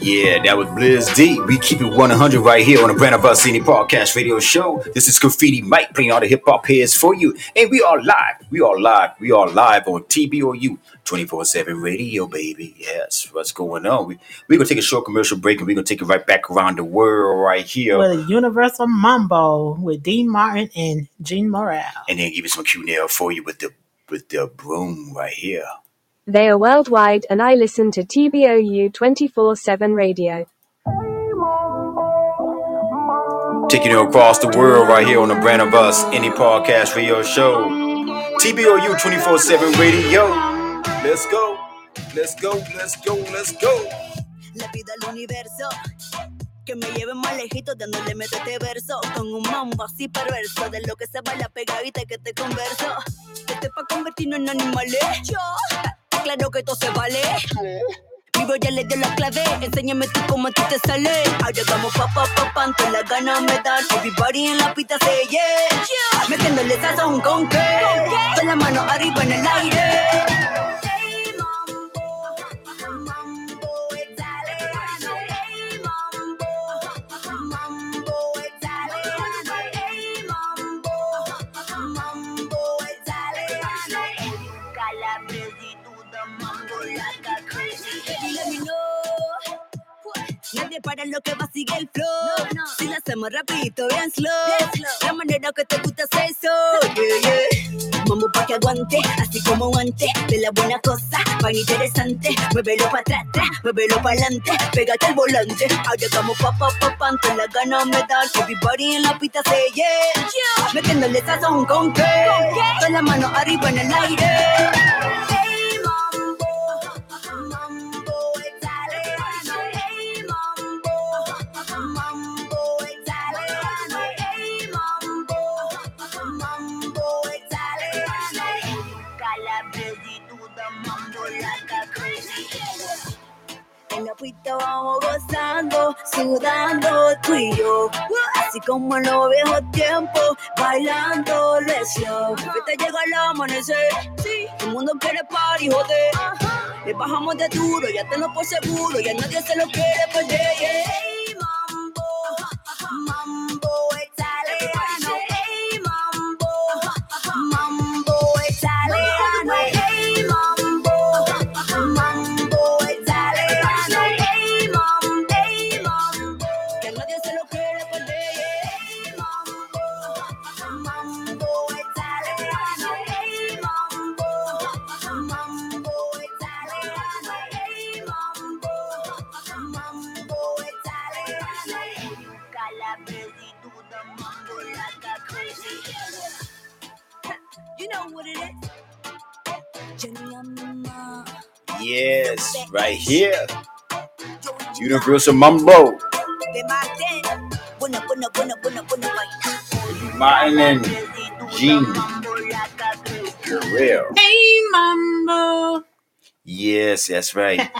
Yeah, that was Blizz D. We keep it 100 right here on the Brand of Us Indie Podcast Radio Show. This is Graffiti Mic playing all the hip hop heads for you. And we are live. We are live. We are live on TBOU 24 7 radio, baby. Yes, what's going on? We're we going to take a short commercial break and we're going to take it right back around the world right here. With a Universal Mambo with Dean Martin and Gene Morale. And then give you some Q nail for you with the with the broom right here. They are worldwide and I listen to TBOU 24 7 radio. Taking you across the world right here on the Brand of Us Indie Podcast Radio Show. TBOU 24 7 Radio. Let's go. Let's go. Let's go. Let's go. Que me lleve más lejito dándole meto este verso con un mambo así perverso de lo que se baila pegadita que te converso. Este pa' convertirnos en animales. Yo, claro que todo se vale. Mi bro ya le dio la clave, enséñame tú cómo a ti te sale. Ahora vamos pa pa pa todas las ganas me dan. Everybody en la pista se yeah. Metiéndole sazón con qué, con la mano arriba en el aire. El flow. Si lo hacemos rapidito, bien slow. La manera que te gusta hacer eso. Yeah, yeah. Mambo pa' que aguante, así como antes. De la buena cosa, pan interesante. Muévelo pa' atrás, atrás, muévelo pa' adelante. Pégate al volante. Ahora vamos pa' pa' pa' pa' las ganas me dan. Everybody en la pista se yeah. Metiéndole sazón con qué. Con la mano arriba en el aire. En la pista vamos gozando, sudando tú y yo. Así como en los viejos tiempos, bailando lesión. Te llega el amanecer. El mundo quiere party, joder. Le bajamos de duro, ya tengo por seguro, ya nadie se lo quiere perder. Yeah. Mambo, mambo Yes, right here. Universal Mambo. Martin. And Gene Guerrero. Hey, Mambo. Yes, that's right.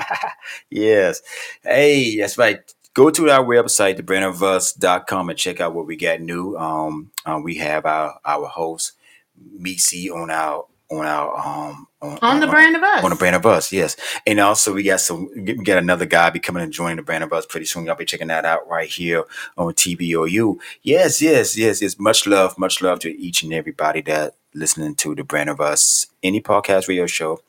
yes. Hey, that's right. Go to our website, thebrandofus.com, and check out what we got new. Um, uh, we have our our host, Misi, on our on our um On the brand of us. on the brand of us, yes. And also we got some we got another guy be coming and joining the brand of us pretty soon. Y'all be checking that out right here on TBOU. Yes, yes, yes. It's much love, much love to each and everybody that listening to the brand of us, any podcast radio show.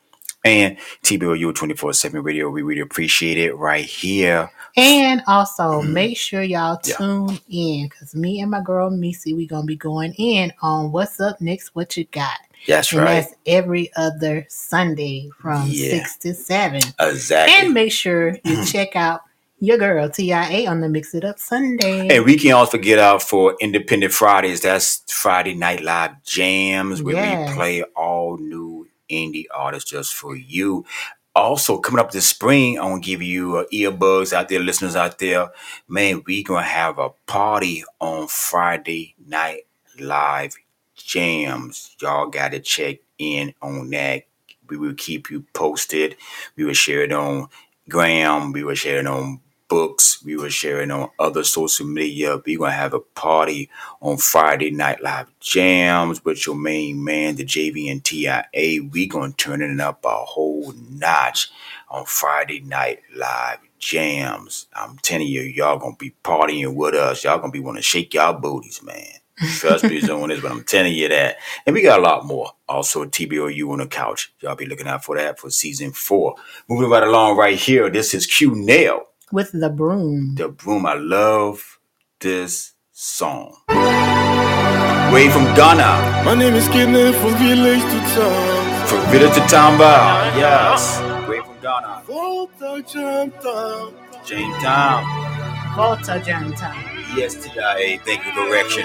And TBOU 24 7 radio, we really appreciate it right here. And also make sure y'all Mm-hmm. Yeah. tune in because me and my girl Missy, we gonna be going in on what's up next, what you got. That's and right. that's every other Sunday from Yeah. six to seven. Exactly. And make sure you check out your girl TIA on the Mix It Up Sunday. And we can also get out for Independent Fridays. That's Friday Night Live Jams where Yes. we play all new indie artists just for you. Also, coming up this spring, I'm gonna give you uh, earbuds out there, listeners out there. Man, we going to have a party on Friday Night Live Jams. Y'all got to check in on that. We will keep you posted. We will share it on Gram. We will share it on books. We will share it on other social media. We're to have a party on Friday Night Live Jams with your main man, the JV and TIA. we to turn it up a whole notch on Friday Night Live jams. I'm telling you, y'all gonna be partying with us. Y'all gonna be to shake y'all booties, man. Trust me on this, but I'm telling you that. And we got a lot more. Also, TBOU on the couch. Y'all be looking out for that for season four. Moving right along right here. This is Q Nail. With the broom. The broom. I love this song. Way from Ghana. My name is Kenneth from village to town. From village to Tamba. Yes. Way from Ghana. Volta Jamestown. Jamestown. Volta Jamestown. Yes, TIA. Thank you, correction.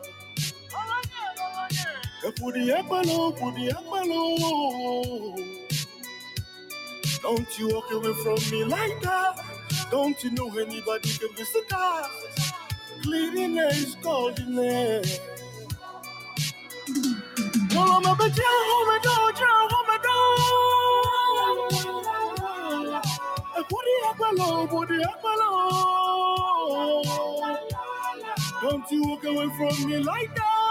Pudi apalo, pudi apalo. Don't you walk away from me like that. Don't you know anybody can so tough? Cleanliness, godliness. No, I'm a bit home and do, home and do. Pudi apalo, pudi apalo. Don't you walk away from me like that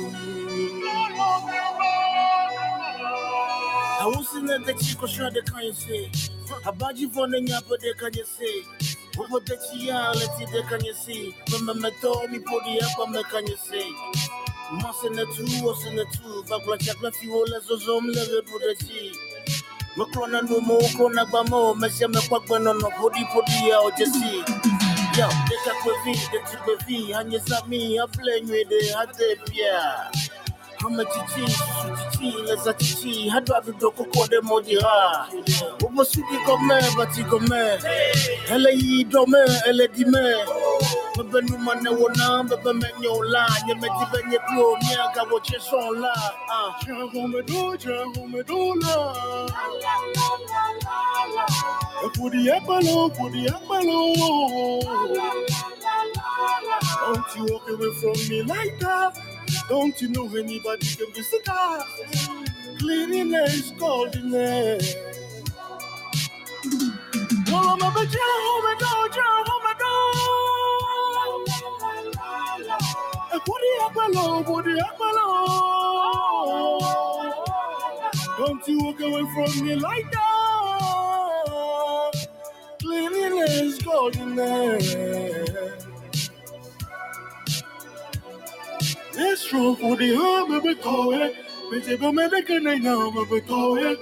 the kind say. Abaji von the nyapa de can you say? What the chia, let's see, they can you see? Remember, me told me, put the up, me can you say? Mas in the two, was in the two, but like a fluffy hole as a zoom level put the tea. Macrona no more, crona bamo, Messia McQuackman on a body, put the out, just see. Yo, they got with me, they took with me, and yes, at me, I'm playing with it, I did, yeah. Hama chichi, chichi, leza chichi, hadu abido koko de moji ha. Ubo sudi gome, bati gome. Ele yi dome, ele di me. Bebe numa ne wona, bebe me nyo la. Nye me di be nye klo, nye aga wo che son la. Ah, me do, jago me do la. Pudi apalo, pudi apalo. Don't you walk away from me like that. Don't you know anybody can be so tough? Cleanliness, godliness. Well, I'm a bit home and do, home and do. Put the apple, put the apple. Don't you walk away from me like that. Cleanliness, godliness. It's true for the arm of a toy. But if a man can I know of a toy.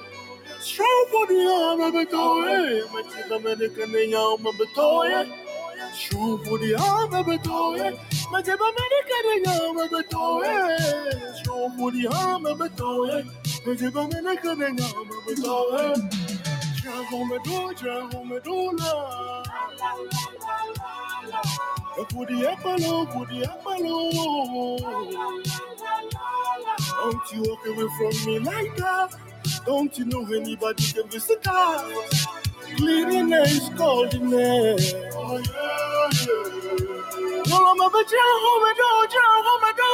Strong for the arm of a toy. But if a man can I know of a toy. Strong for the arm of a toy. But if a man can I know of a toy. Strong for the arm of a toy. But if a can I know of a toy. Jump on the door, jump on the. Don't you walk away from me like that. Don't you know anybody can be tough? Cleanliness, godliness. Oh, yeah, yeah. No, I'm a bit home and do, home and do.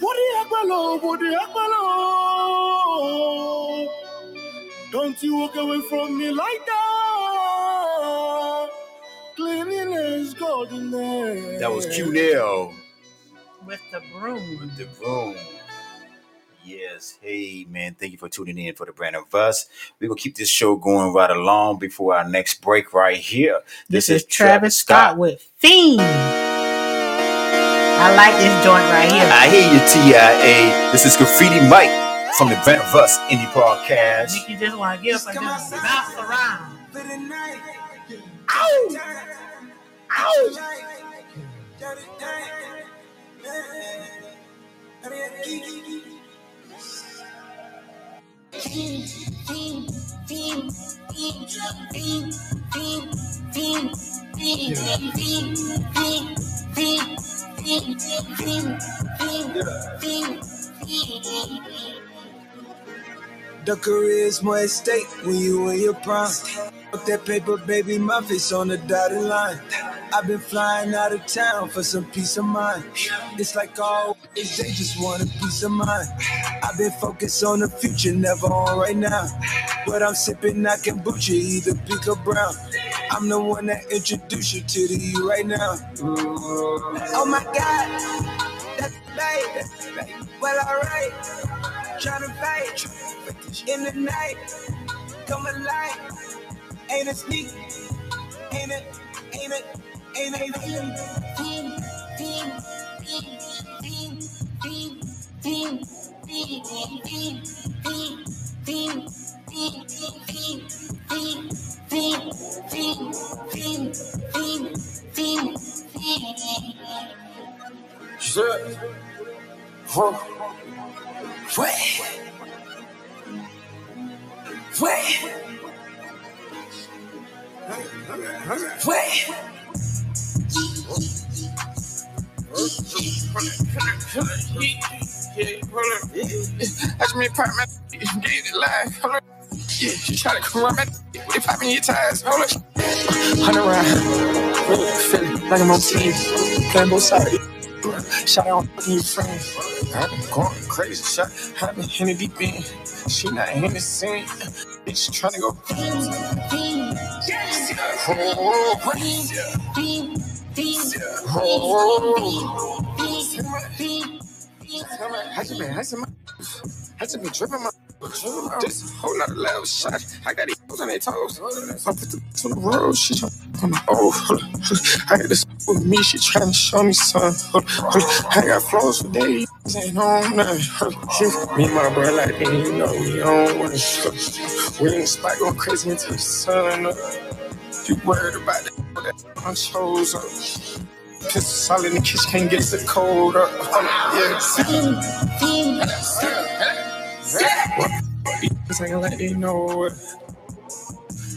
Pudi apalo, pudi apalo. Don't you walk away from me like that. Cleanliness, godliness. That was Q Nail With the broom. with the broom. Yes. Hey, man. Thank you for tuning in for the brand of us. We will keep this show going right along before our next break right here. This, is Travis Scott with Fiend. I like this joint right here. I hear you, TIA. This is Graffiti Mic from the Brand of Us Indie Podcast. Make you just want to get up and just bounce around. Ow! The career's more at stake when you in your prime. That paper, baby, my face on the dotted line. I've been flying out of town for some peace of mind. It's like always, they just want a peace of mind. I've been focused on the future, never on right now. But I'm sipping that kombucha, either pink or brown. I'm the one that introduced you to the you right now. Oh my God, that's baby. Well, alright, tryna fight in the night. Come alive, ain't it sneak? Ain't it? Ain't it? Ain't it? Ain't it? Shit. Huh. Wait. Wait. Wait. That's me pop my get it live. Yeah, you try to come around my they popping your tires. Hold on. Hunt around. Feeling like I'm on team. Playing both sides. Shout out to your friends. I've been going crazy. Shot. I've been in the deep end. She not in the scene. It's trying to go. Oh, praise ya. Oh, How's your man? How's your man? I just be dripping my. Just a whole lot of loud shot. I got these on their toes. I put the on the road. She trying on the oh. I got this with me. She trying to show me something. Hold on, hold on. I got flows for days. Ain't on nothing. Me and my bro like, and you know we on one. We in the spot going crazy until the sun. You worried about that? that I chose up. Pistol solid in the kitchen, can't get the cold up. Hold on, yeah. These ain't let they know it.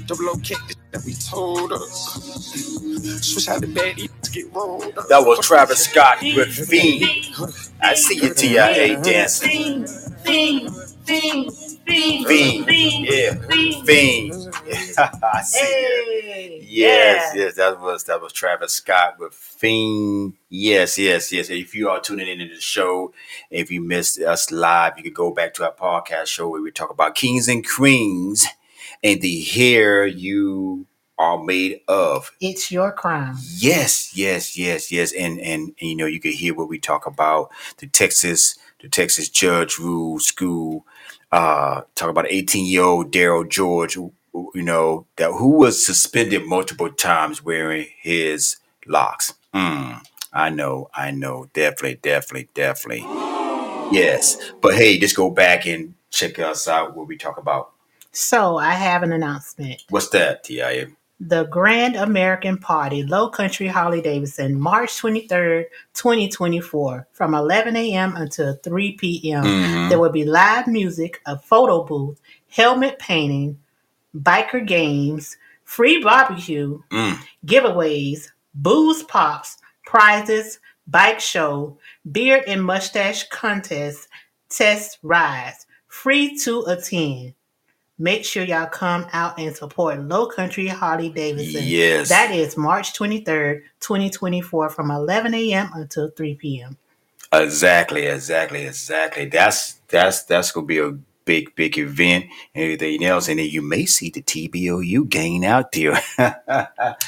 Double O kick that we told us. Switch out the bad to get rolled up. That was Travis Scott with Fiend. I see you, TIA dancing. Fiend, fiend, fiend, Fiend. Yeah. Fiend. I see you. Yes, yes, that was that was Travis Scott with Fiend. Yes, yes, yes. If you are tuning into the show, if you missed us live, you could go back to our podcast show where we talk about kings and queens and the hair you are made of. It's your crime. Yes, yes, yes, yes. And, and and you know, you could hear what we talk about the Texas, the Texas judge rule school, uh, talk about 18 year old Darryl George, who- you know, that who was suspended multiple times wearing his locks. Mm, I know, I know, definitely, definitely, definitely. Yes. But hey, just go back and check us out what we talk about. So I have an announcement. What's that, TIA? The Grand American Party, Low Country Harley Davidson, March 23rd, 2024, from 11 a.m. until 3 p.m. Mhm. There will be live music, a photo booth, helmet painting, biker games, free barbecue, Mm. giveaways, booze pops, prizes, bike show, beard and mustache contest, test rides, free to attend. Make sure y'all come out and support Low Country Harley Davidson. Yes. That is March 23rd, 2024 from 11 a.m. until 3 p.m. Exactly, exactly, exactly. That's that's that's gonna be a big, big event and everything else. And then you may see the TBOU gang out there.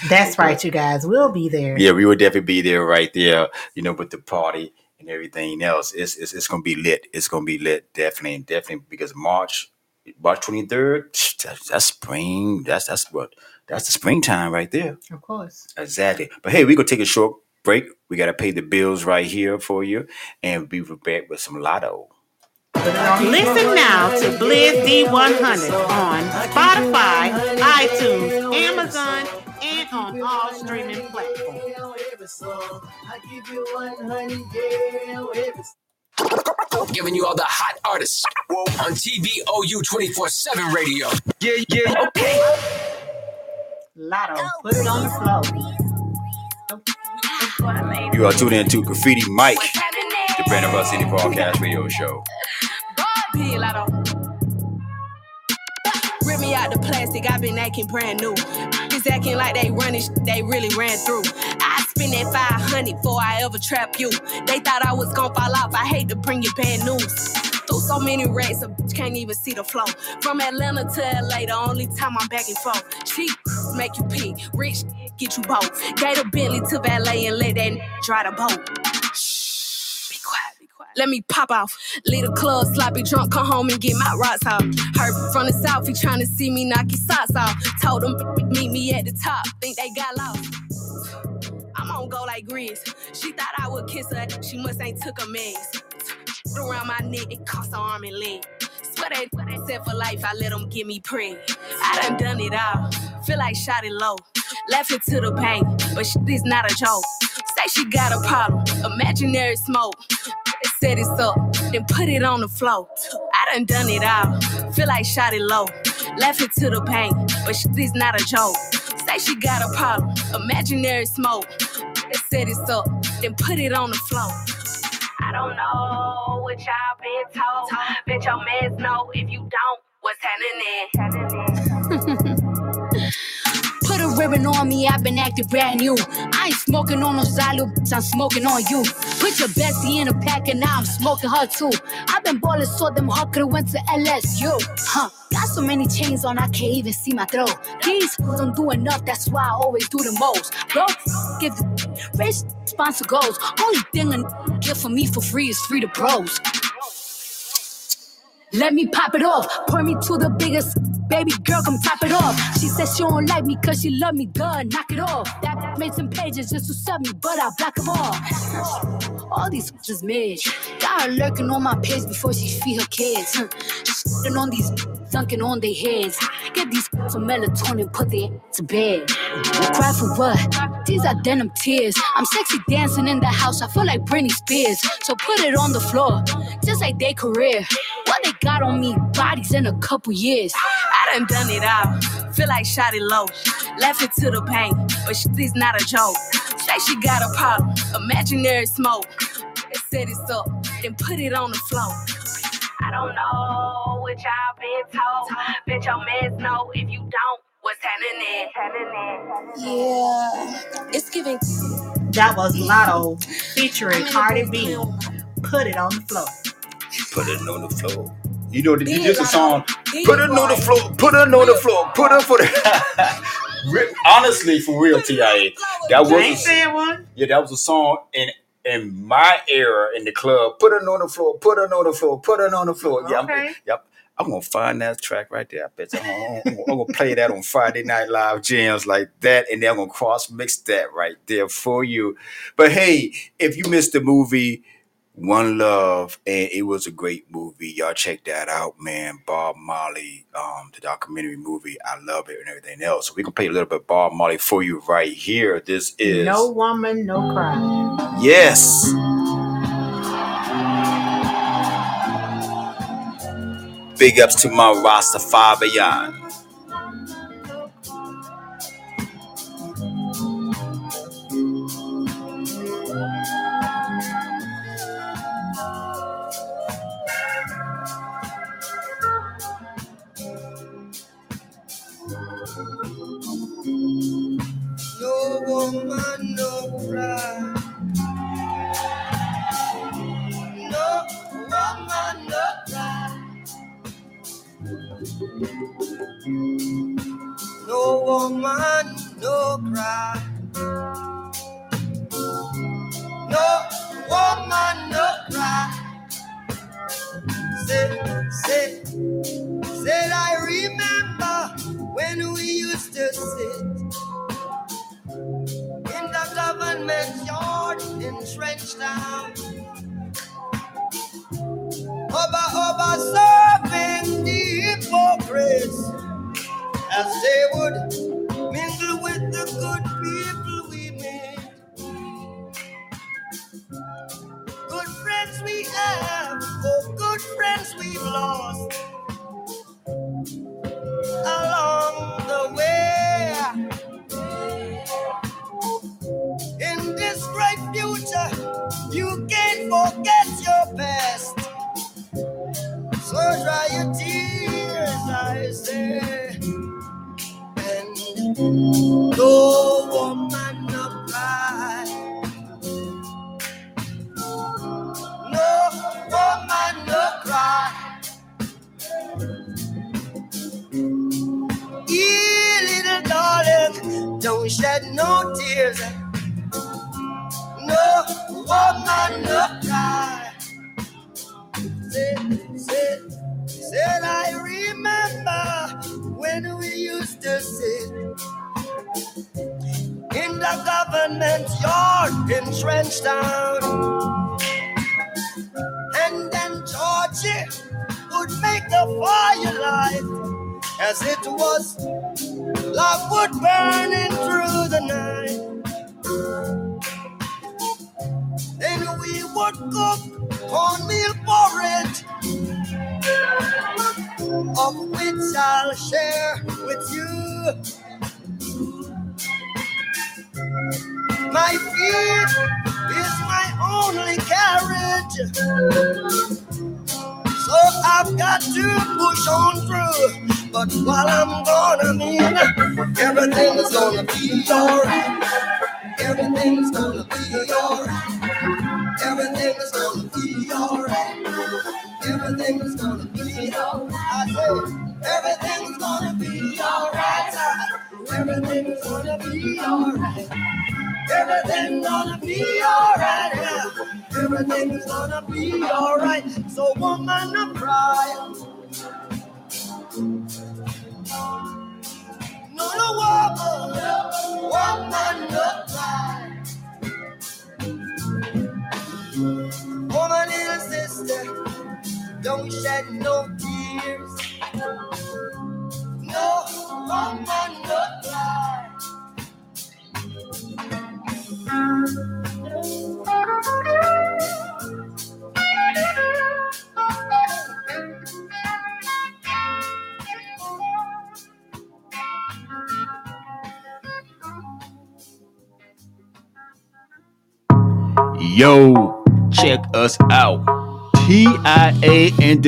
That's right, you guys. We'll be there. Yeah, we will definitely be there right there, you know, with the party and everything else. It's it's, it's gonna be lit. It's gonna be lit, definitely, and definitely because March March twenty third, that's, that's spring. That's that's what that's the springtime right there. Of course. Exactly. But hey, we're gonna take a short break. We gotta pay the bills right here for you, and be back with some Latto. Listen now to Blizz D100 on Spotify, iTunes, Amazon, and on all streaming platforms. Giving you all the hot artists on TBOU 24 7 radio. Yeah, yeah, okay. Latto, put it on the floor. You are tuned in to Graffiti Mic, the Brand of Us Indie Podcast Radio Show. P, Latto. Rip me out the plastic, I've been acting brand new. It's acting like they running, sh- they really ran through. I spend that 500 before I ever trap you. They thought I was gonna fall off, I hate to bring you bad news. Through so many racks, a bitch can't even see the flow. From Atlanta to LA, the only time I'm back and forth. Cheap make you pee, rich get you both. Gave a Bentley to valet and let that n- dry the boat. Be quiet, be quiet. Let me pop off. Leave the club, sloppy drunk, come home and get my rocks off. Heard from the south, he tryna see me knock his socks off. Told him meet me at the top, think they got lost. I'm on go like Grizz. She thought I would kiss her, she must ain't took a mess. Around my neck, it cost her arm and leg. Swear they, they said for life, I let them get me preg. I done done it all, feel like shot it low. Left it to the bank, but shit is not a joke. Say she got a problem, imaginary smoke. Set it up, then put it on the floor. I done done it all, feel like shot it low. Left it to the bank, but shit is not a joke. Say she got a problem, imaginary smoke. Set it up, then put it on the floor. I don't know what y'all been told. Bet your mans know if you don't, what's happening? A on me, I've been acting brand new. I ain't smoking on no silo, I'm smoking on you. Put your bestie in a pack and now I'm smoking her too. I've been ballin' so them could've went to LSU. Huh, got so many chains on I can't even see my throat. These don't do enough, that's why I always do the most. Bro, give rich sponsor goals. Only thing a get for me for free is free to pros. Let me pop it off. Pour me to the biggest. Baby girl, come top it off. She said she don't like me cause she love me. Duh, knock it off. That made some pages just to sub me, but I block them off. All these just mid. Got her lurking on my page before she feed her kids. Huh. Shitting on these dunking on their heads. Get these some melatonin, put their to bed. Cry for what? These are denim tears. I'm sexy dancing in the house. I feel like Britney Spears. So put it on the floor, just like their career. What they got on me? Bodies in a couple years. I done done it all. Feel like shot it low. It to the bank, but shit is not a joke. Say she got a problem, imaginary smoke. They set it up, then put it on the floor. I don't know what y'all been told. Bet your mans know if you don't, what's happening? Yeah, it's giving. That was Latto featuring Cardi B. Put it on the floor. Put it on the floor. You know, this is a song. Put it on the floor. Put it on the floor. Put it for the. Re- Honestly, for real, TIA, that was a, saying yeah, that was a song in in my era in the club. Put it on the floor. Put it on the floor. Put it on the floor. Yeah, Okay. I'm, yep. I'm gonna find that track right there. I bet you. I'm gonna, I'm gonna- play that on Friday Night Live jams like that, and then I'm gonna cross mix that right there for you. But hey, if you missed the movie One Love, and it was a great movie, y'all check that out, man. Bob Marley, um, the documentary movie, I love it and everything else. So we can play a little bit of Bob Marley for you right here. This is No woman, no cry. yes. Big ups to my Rastafarian. No woman, no cry. No woman, no cry. No woman, no cry. Say, say, said I remember when we used to sit in the government yard in Trenchtown. Oba, oba,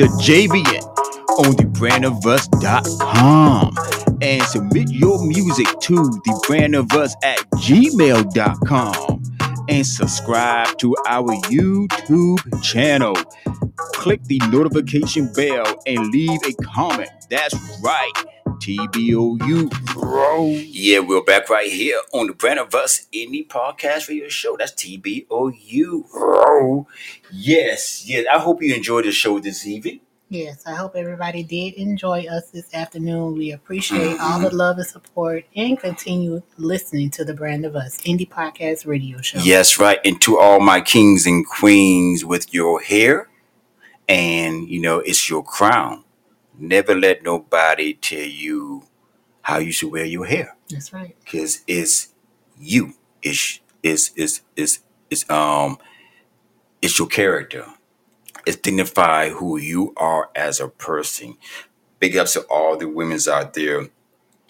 The JVN on thebrandofus.com and submit your music to thebrandofus at gmail.com and subscribe to our YouTube channel. Click the notification bell and leave a comment. That's right. TBOU, bro. Yeah, we're back right here on the Brand of Us Indie Podcast Radio Show. That's TBOU, bro. Yes, yes. I hope you enjoyed the show this evening. Yes, I hope everybody did enjoy us this afternoon. We appreciate all the love and support and continue listening to the Brand of Us Indie Podcast Radio Show. Yes, right. And to all my kings and queens with your hair, and you know, it's your crown. Never let nobody tell you how you should wear your hair. That's right. because it's you. It's it's it's it's it's um it's your character. It dignify who you are as a person. Big ups to all the women's out there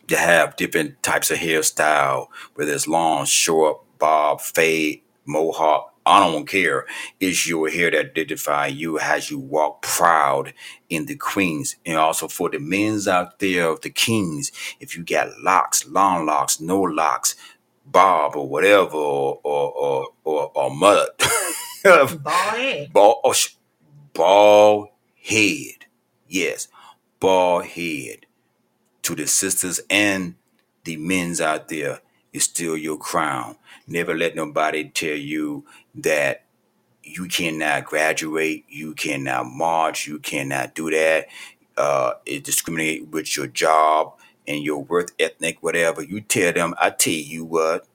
that have different types of hairstyle, whether it's long, short, bob, fade, mohawk. I don't care. It's your hair that identify you as you walk proud in the queens. And also for the men's out there, of the kings, if you got locks, long locks, no locks, bob or whatever, or or or, or, or mud. Bald head. Bald, oh, sh- bald head. Yes, ball head. To the sisters and the men's out there, is still your crown. Never let nobody tell you that you cannot graduate, you cannot march, you cannot do that. Uh, it discriminate with your job and your worth ethnic, whatever. You tell them, I tell you what,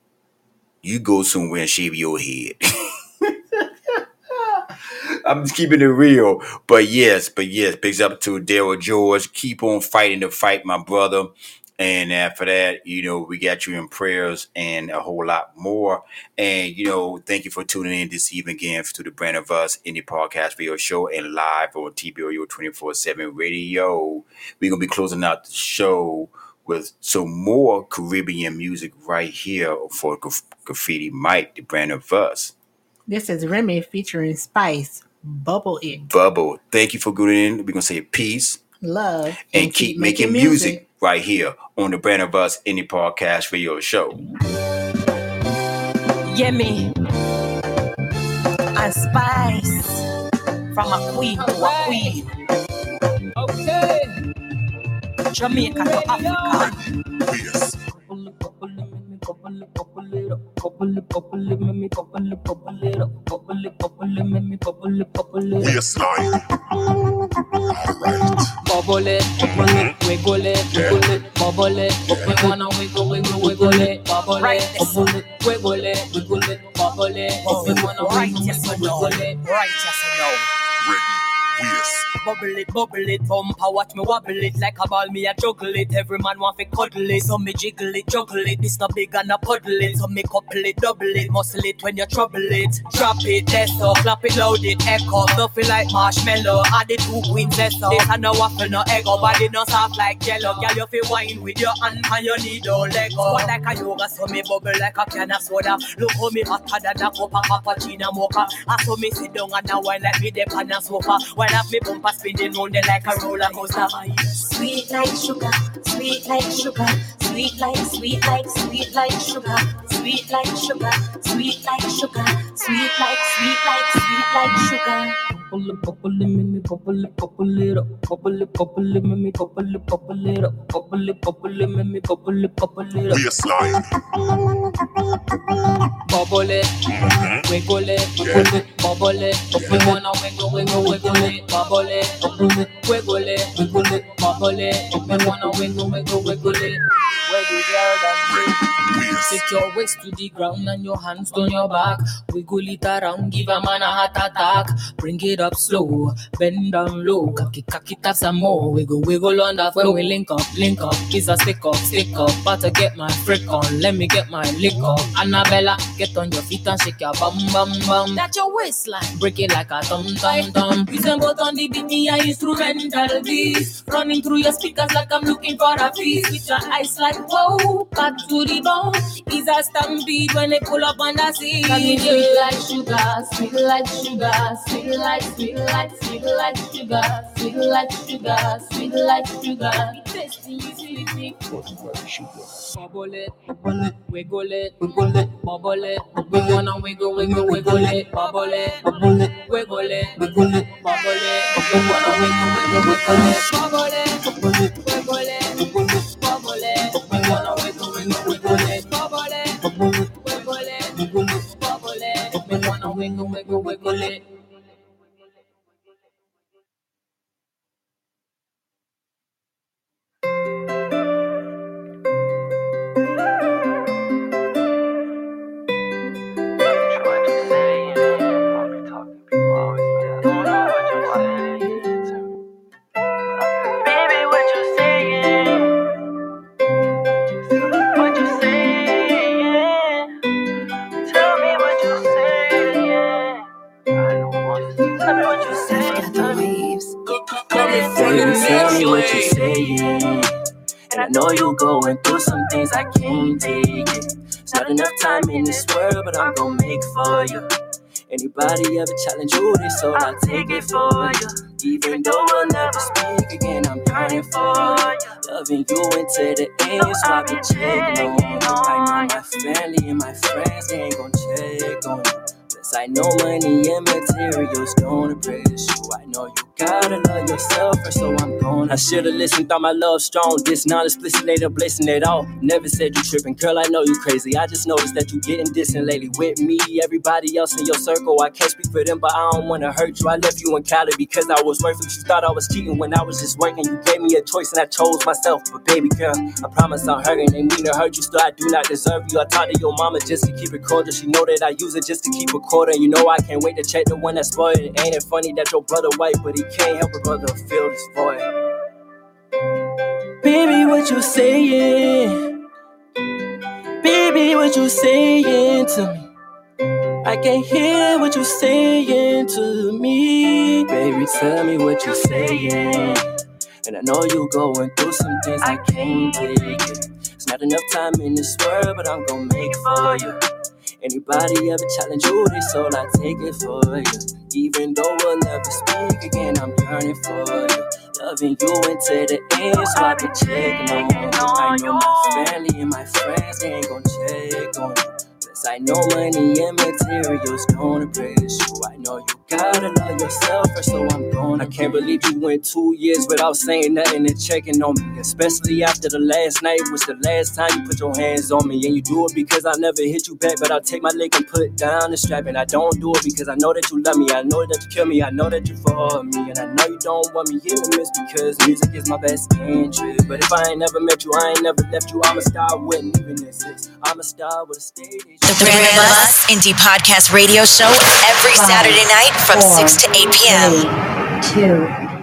you go somewhere and shave your head. I'm just keeping it real. But yes, but yes, bigs up to Darryl George. Keep on fighting the fight, my brother. And after that, you know, we got you in prayers and a whole lot more. And, you know, thank you for tuning in this evening again to the Brand of Us Indie Podcast Video Show and live on TBOU 24 7 radio. We're going to be closing out the show with some more Caribbean music right here for Graf- Graffiti Mic, the Brand of Us. This is Remy featuring Spice. Bubble it. Bubble. Thank you for tuning in. We're going to say peace Love. and, keep, making, music. right here on the Brand of Us Indie Podcast Radio Show. Yeah, me. And spice. From a queen to a queen. Okay. Jamaica to Africa. Waistline. Bubble it, bubble it, wiggle it, wiggle it, bubble it. We wanna wiggle, wiggle, wiggle it, bubble it, bubble it, wiggle it, wiggle it, bubble it. We wanna wiggle, wiggle, wiggle it. Right, yes or no? Bubble it, bubble it, bumper, watch me wobble it like a ball, me a juggle it. Every man want to cuddle it, so me jiggle it, juggle it. This not big and a puddle it, so me couple it, double it, muscle it when you trouble it. Drop it, that's so clap it, load it, echo, fluffy like marshmallow. Add the two queens, that's all. This and no waffle, no egg, body no soft like jello. Girl, you feel wine with your hand and you need no leg. Squat like a yoga, so me bubble like a can of soda. Look how me hotter than a cup of cappuccino mocha. I saw me sit down and I wine like me dip on a sofa. While up me bumper spinning round there like a roller coaster. Sweet like sugar, sweet like sugar, sweet like, sweet like, sweet like sugar, sweet like sugar, sweet like sugar, sweet like, sweet like, sweet like sugar. Mm-hmm. It, bubble it, make me bubble it up. Bubble it, bubble it, make me bubble it up. Bubble it, bubble it, make me it, bubble it up. Waistline. Bubble it, wiggle it, wiggle it, bubble it. We wanna wiggle, wiggle, wiggle it, bubble it, bubble it, wiggle it, wiggle it, bubble it. We wanna wiggle, wiggle, wiggle it. The girl done Take your waist to the ground and your hands on your back. Wiggle it around, give a man a heart attack. Bring it up slow, bend down low. Cocky, cocky, tap some more. Wiggle, wiggle on that when we link up, link up. Kiss a stick up, stick up. About to get my freak on, let me get my lick up. Annabella, get on your feet and shake your bum, bum, bum. That's your waistline. Break it like a thumb, thumb, thumb. Listen both on the beat, me a instrumental beats. Running through your speakers like I'm looking for a feast. With your eyes like whoa, back to the bone. Is a stampede when they pull up on the scene. Cause me sweet like sugar, sweet like sugar, sweet like, sweet like, sweet like sugar, sweet like sugar, sweet like sugar. Tasty, you sweet me. Bubble it, bubble it, wiggle it, wiggle it, bubble it. We wanna wiggle, wiggle, wiggle it, bubble it, bubble it, wiggle it, wiggle it, bubble it. We wanna wiggle, wiggle, wiggle it, bubble it, bubble it, wiggle it, wiggle it, bubble it. We wanna wiggle it, wiggle it, bubble it. We wanna wiggle, wiggle, wiggle it. What you saying. And I know you're going through some things I can't take it. It's not enough time in this world, but I'm gonna make for you. Anybody ever challenge you this, so I'll take it for you. Even though we'll never speak again, I'm yearning for you. Loving you until the end, so I can check on you. I know my family and my friends, they ain't gon' check on you. I know money and materials don't impress you. I know you gotta love yourself first, so I'm gone. I should've listened, thought my love strong. This non explicit ain't a blessing at all. Never said you tripping, girl, I know you crazy. I just noticed that you getting distant lately with me. Everybody else in your circle, I can't speak for them, but I don't wanna hurt you. I left you in Cali because I was worthless. You thought I was cheating when I was just working. You gave me a choice and I chose myself. But baby girl, I promise I'm hurting. Ain't mean to hurt you, still I do not deserve you. I talked to your mama just to keep it cordial. She know that I use it just to keep a quarter. You know I can't wait to check the one that spoiled. Ain't it funny that your brother white, but he can't help a brother feel this void. Baby, what you saying? Baby, what you saying to me? I can't hear what you saying to me. Baby, tell me what you saying. And I know you going through some things I can't take. It's not enough time in this world, but I'm gonna make for you. Anybody ever challenge you, they soul, I take it for you. Even though we'll never speak again, I'm yearning for you. Loving you until the end, so I be checking on you. I know my family and my friends, they ain't gon' check on you. Cause I know money and materials gonna praise you. I know you gotta love yourself first, so I'm gonna. I can't believe you went two years without saying nothing and checking on me. Especially after the last night was the last time you put your hands on me. And you do it because I never hit you back, but I'll take my leg and put down the strap. And I don't do it because I know that you love me. I know that you kill me. I know that you for me. And I know you don't want me in the midst because music is my best interest. But if I ain't never met you, I ain't never left you. I'm a star with even this. I'm a star with a stage. The Brand of Us Indie Podcast Radio Show every Saturday night from 6 to 8 p.m. Two.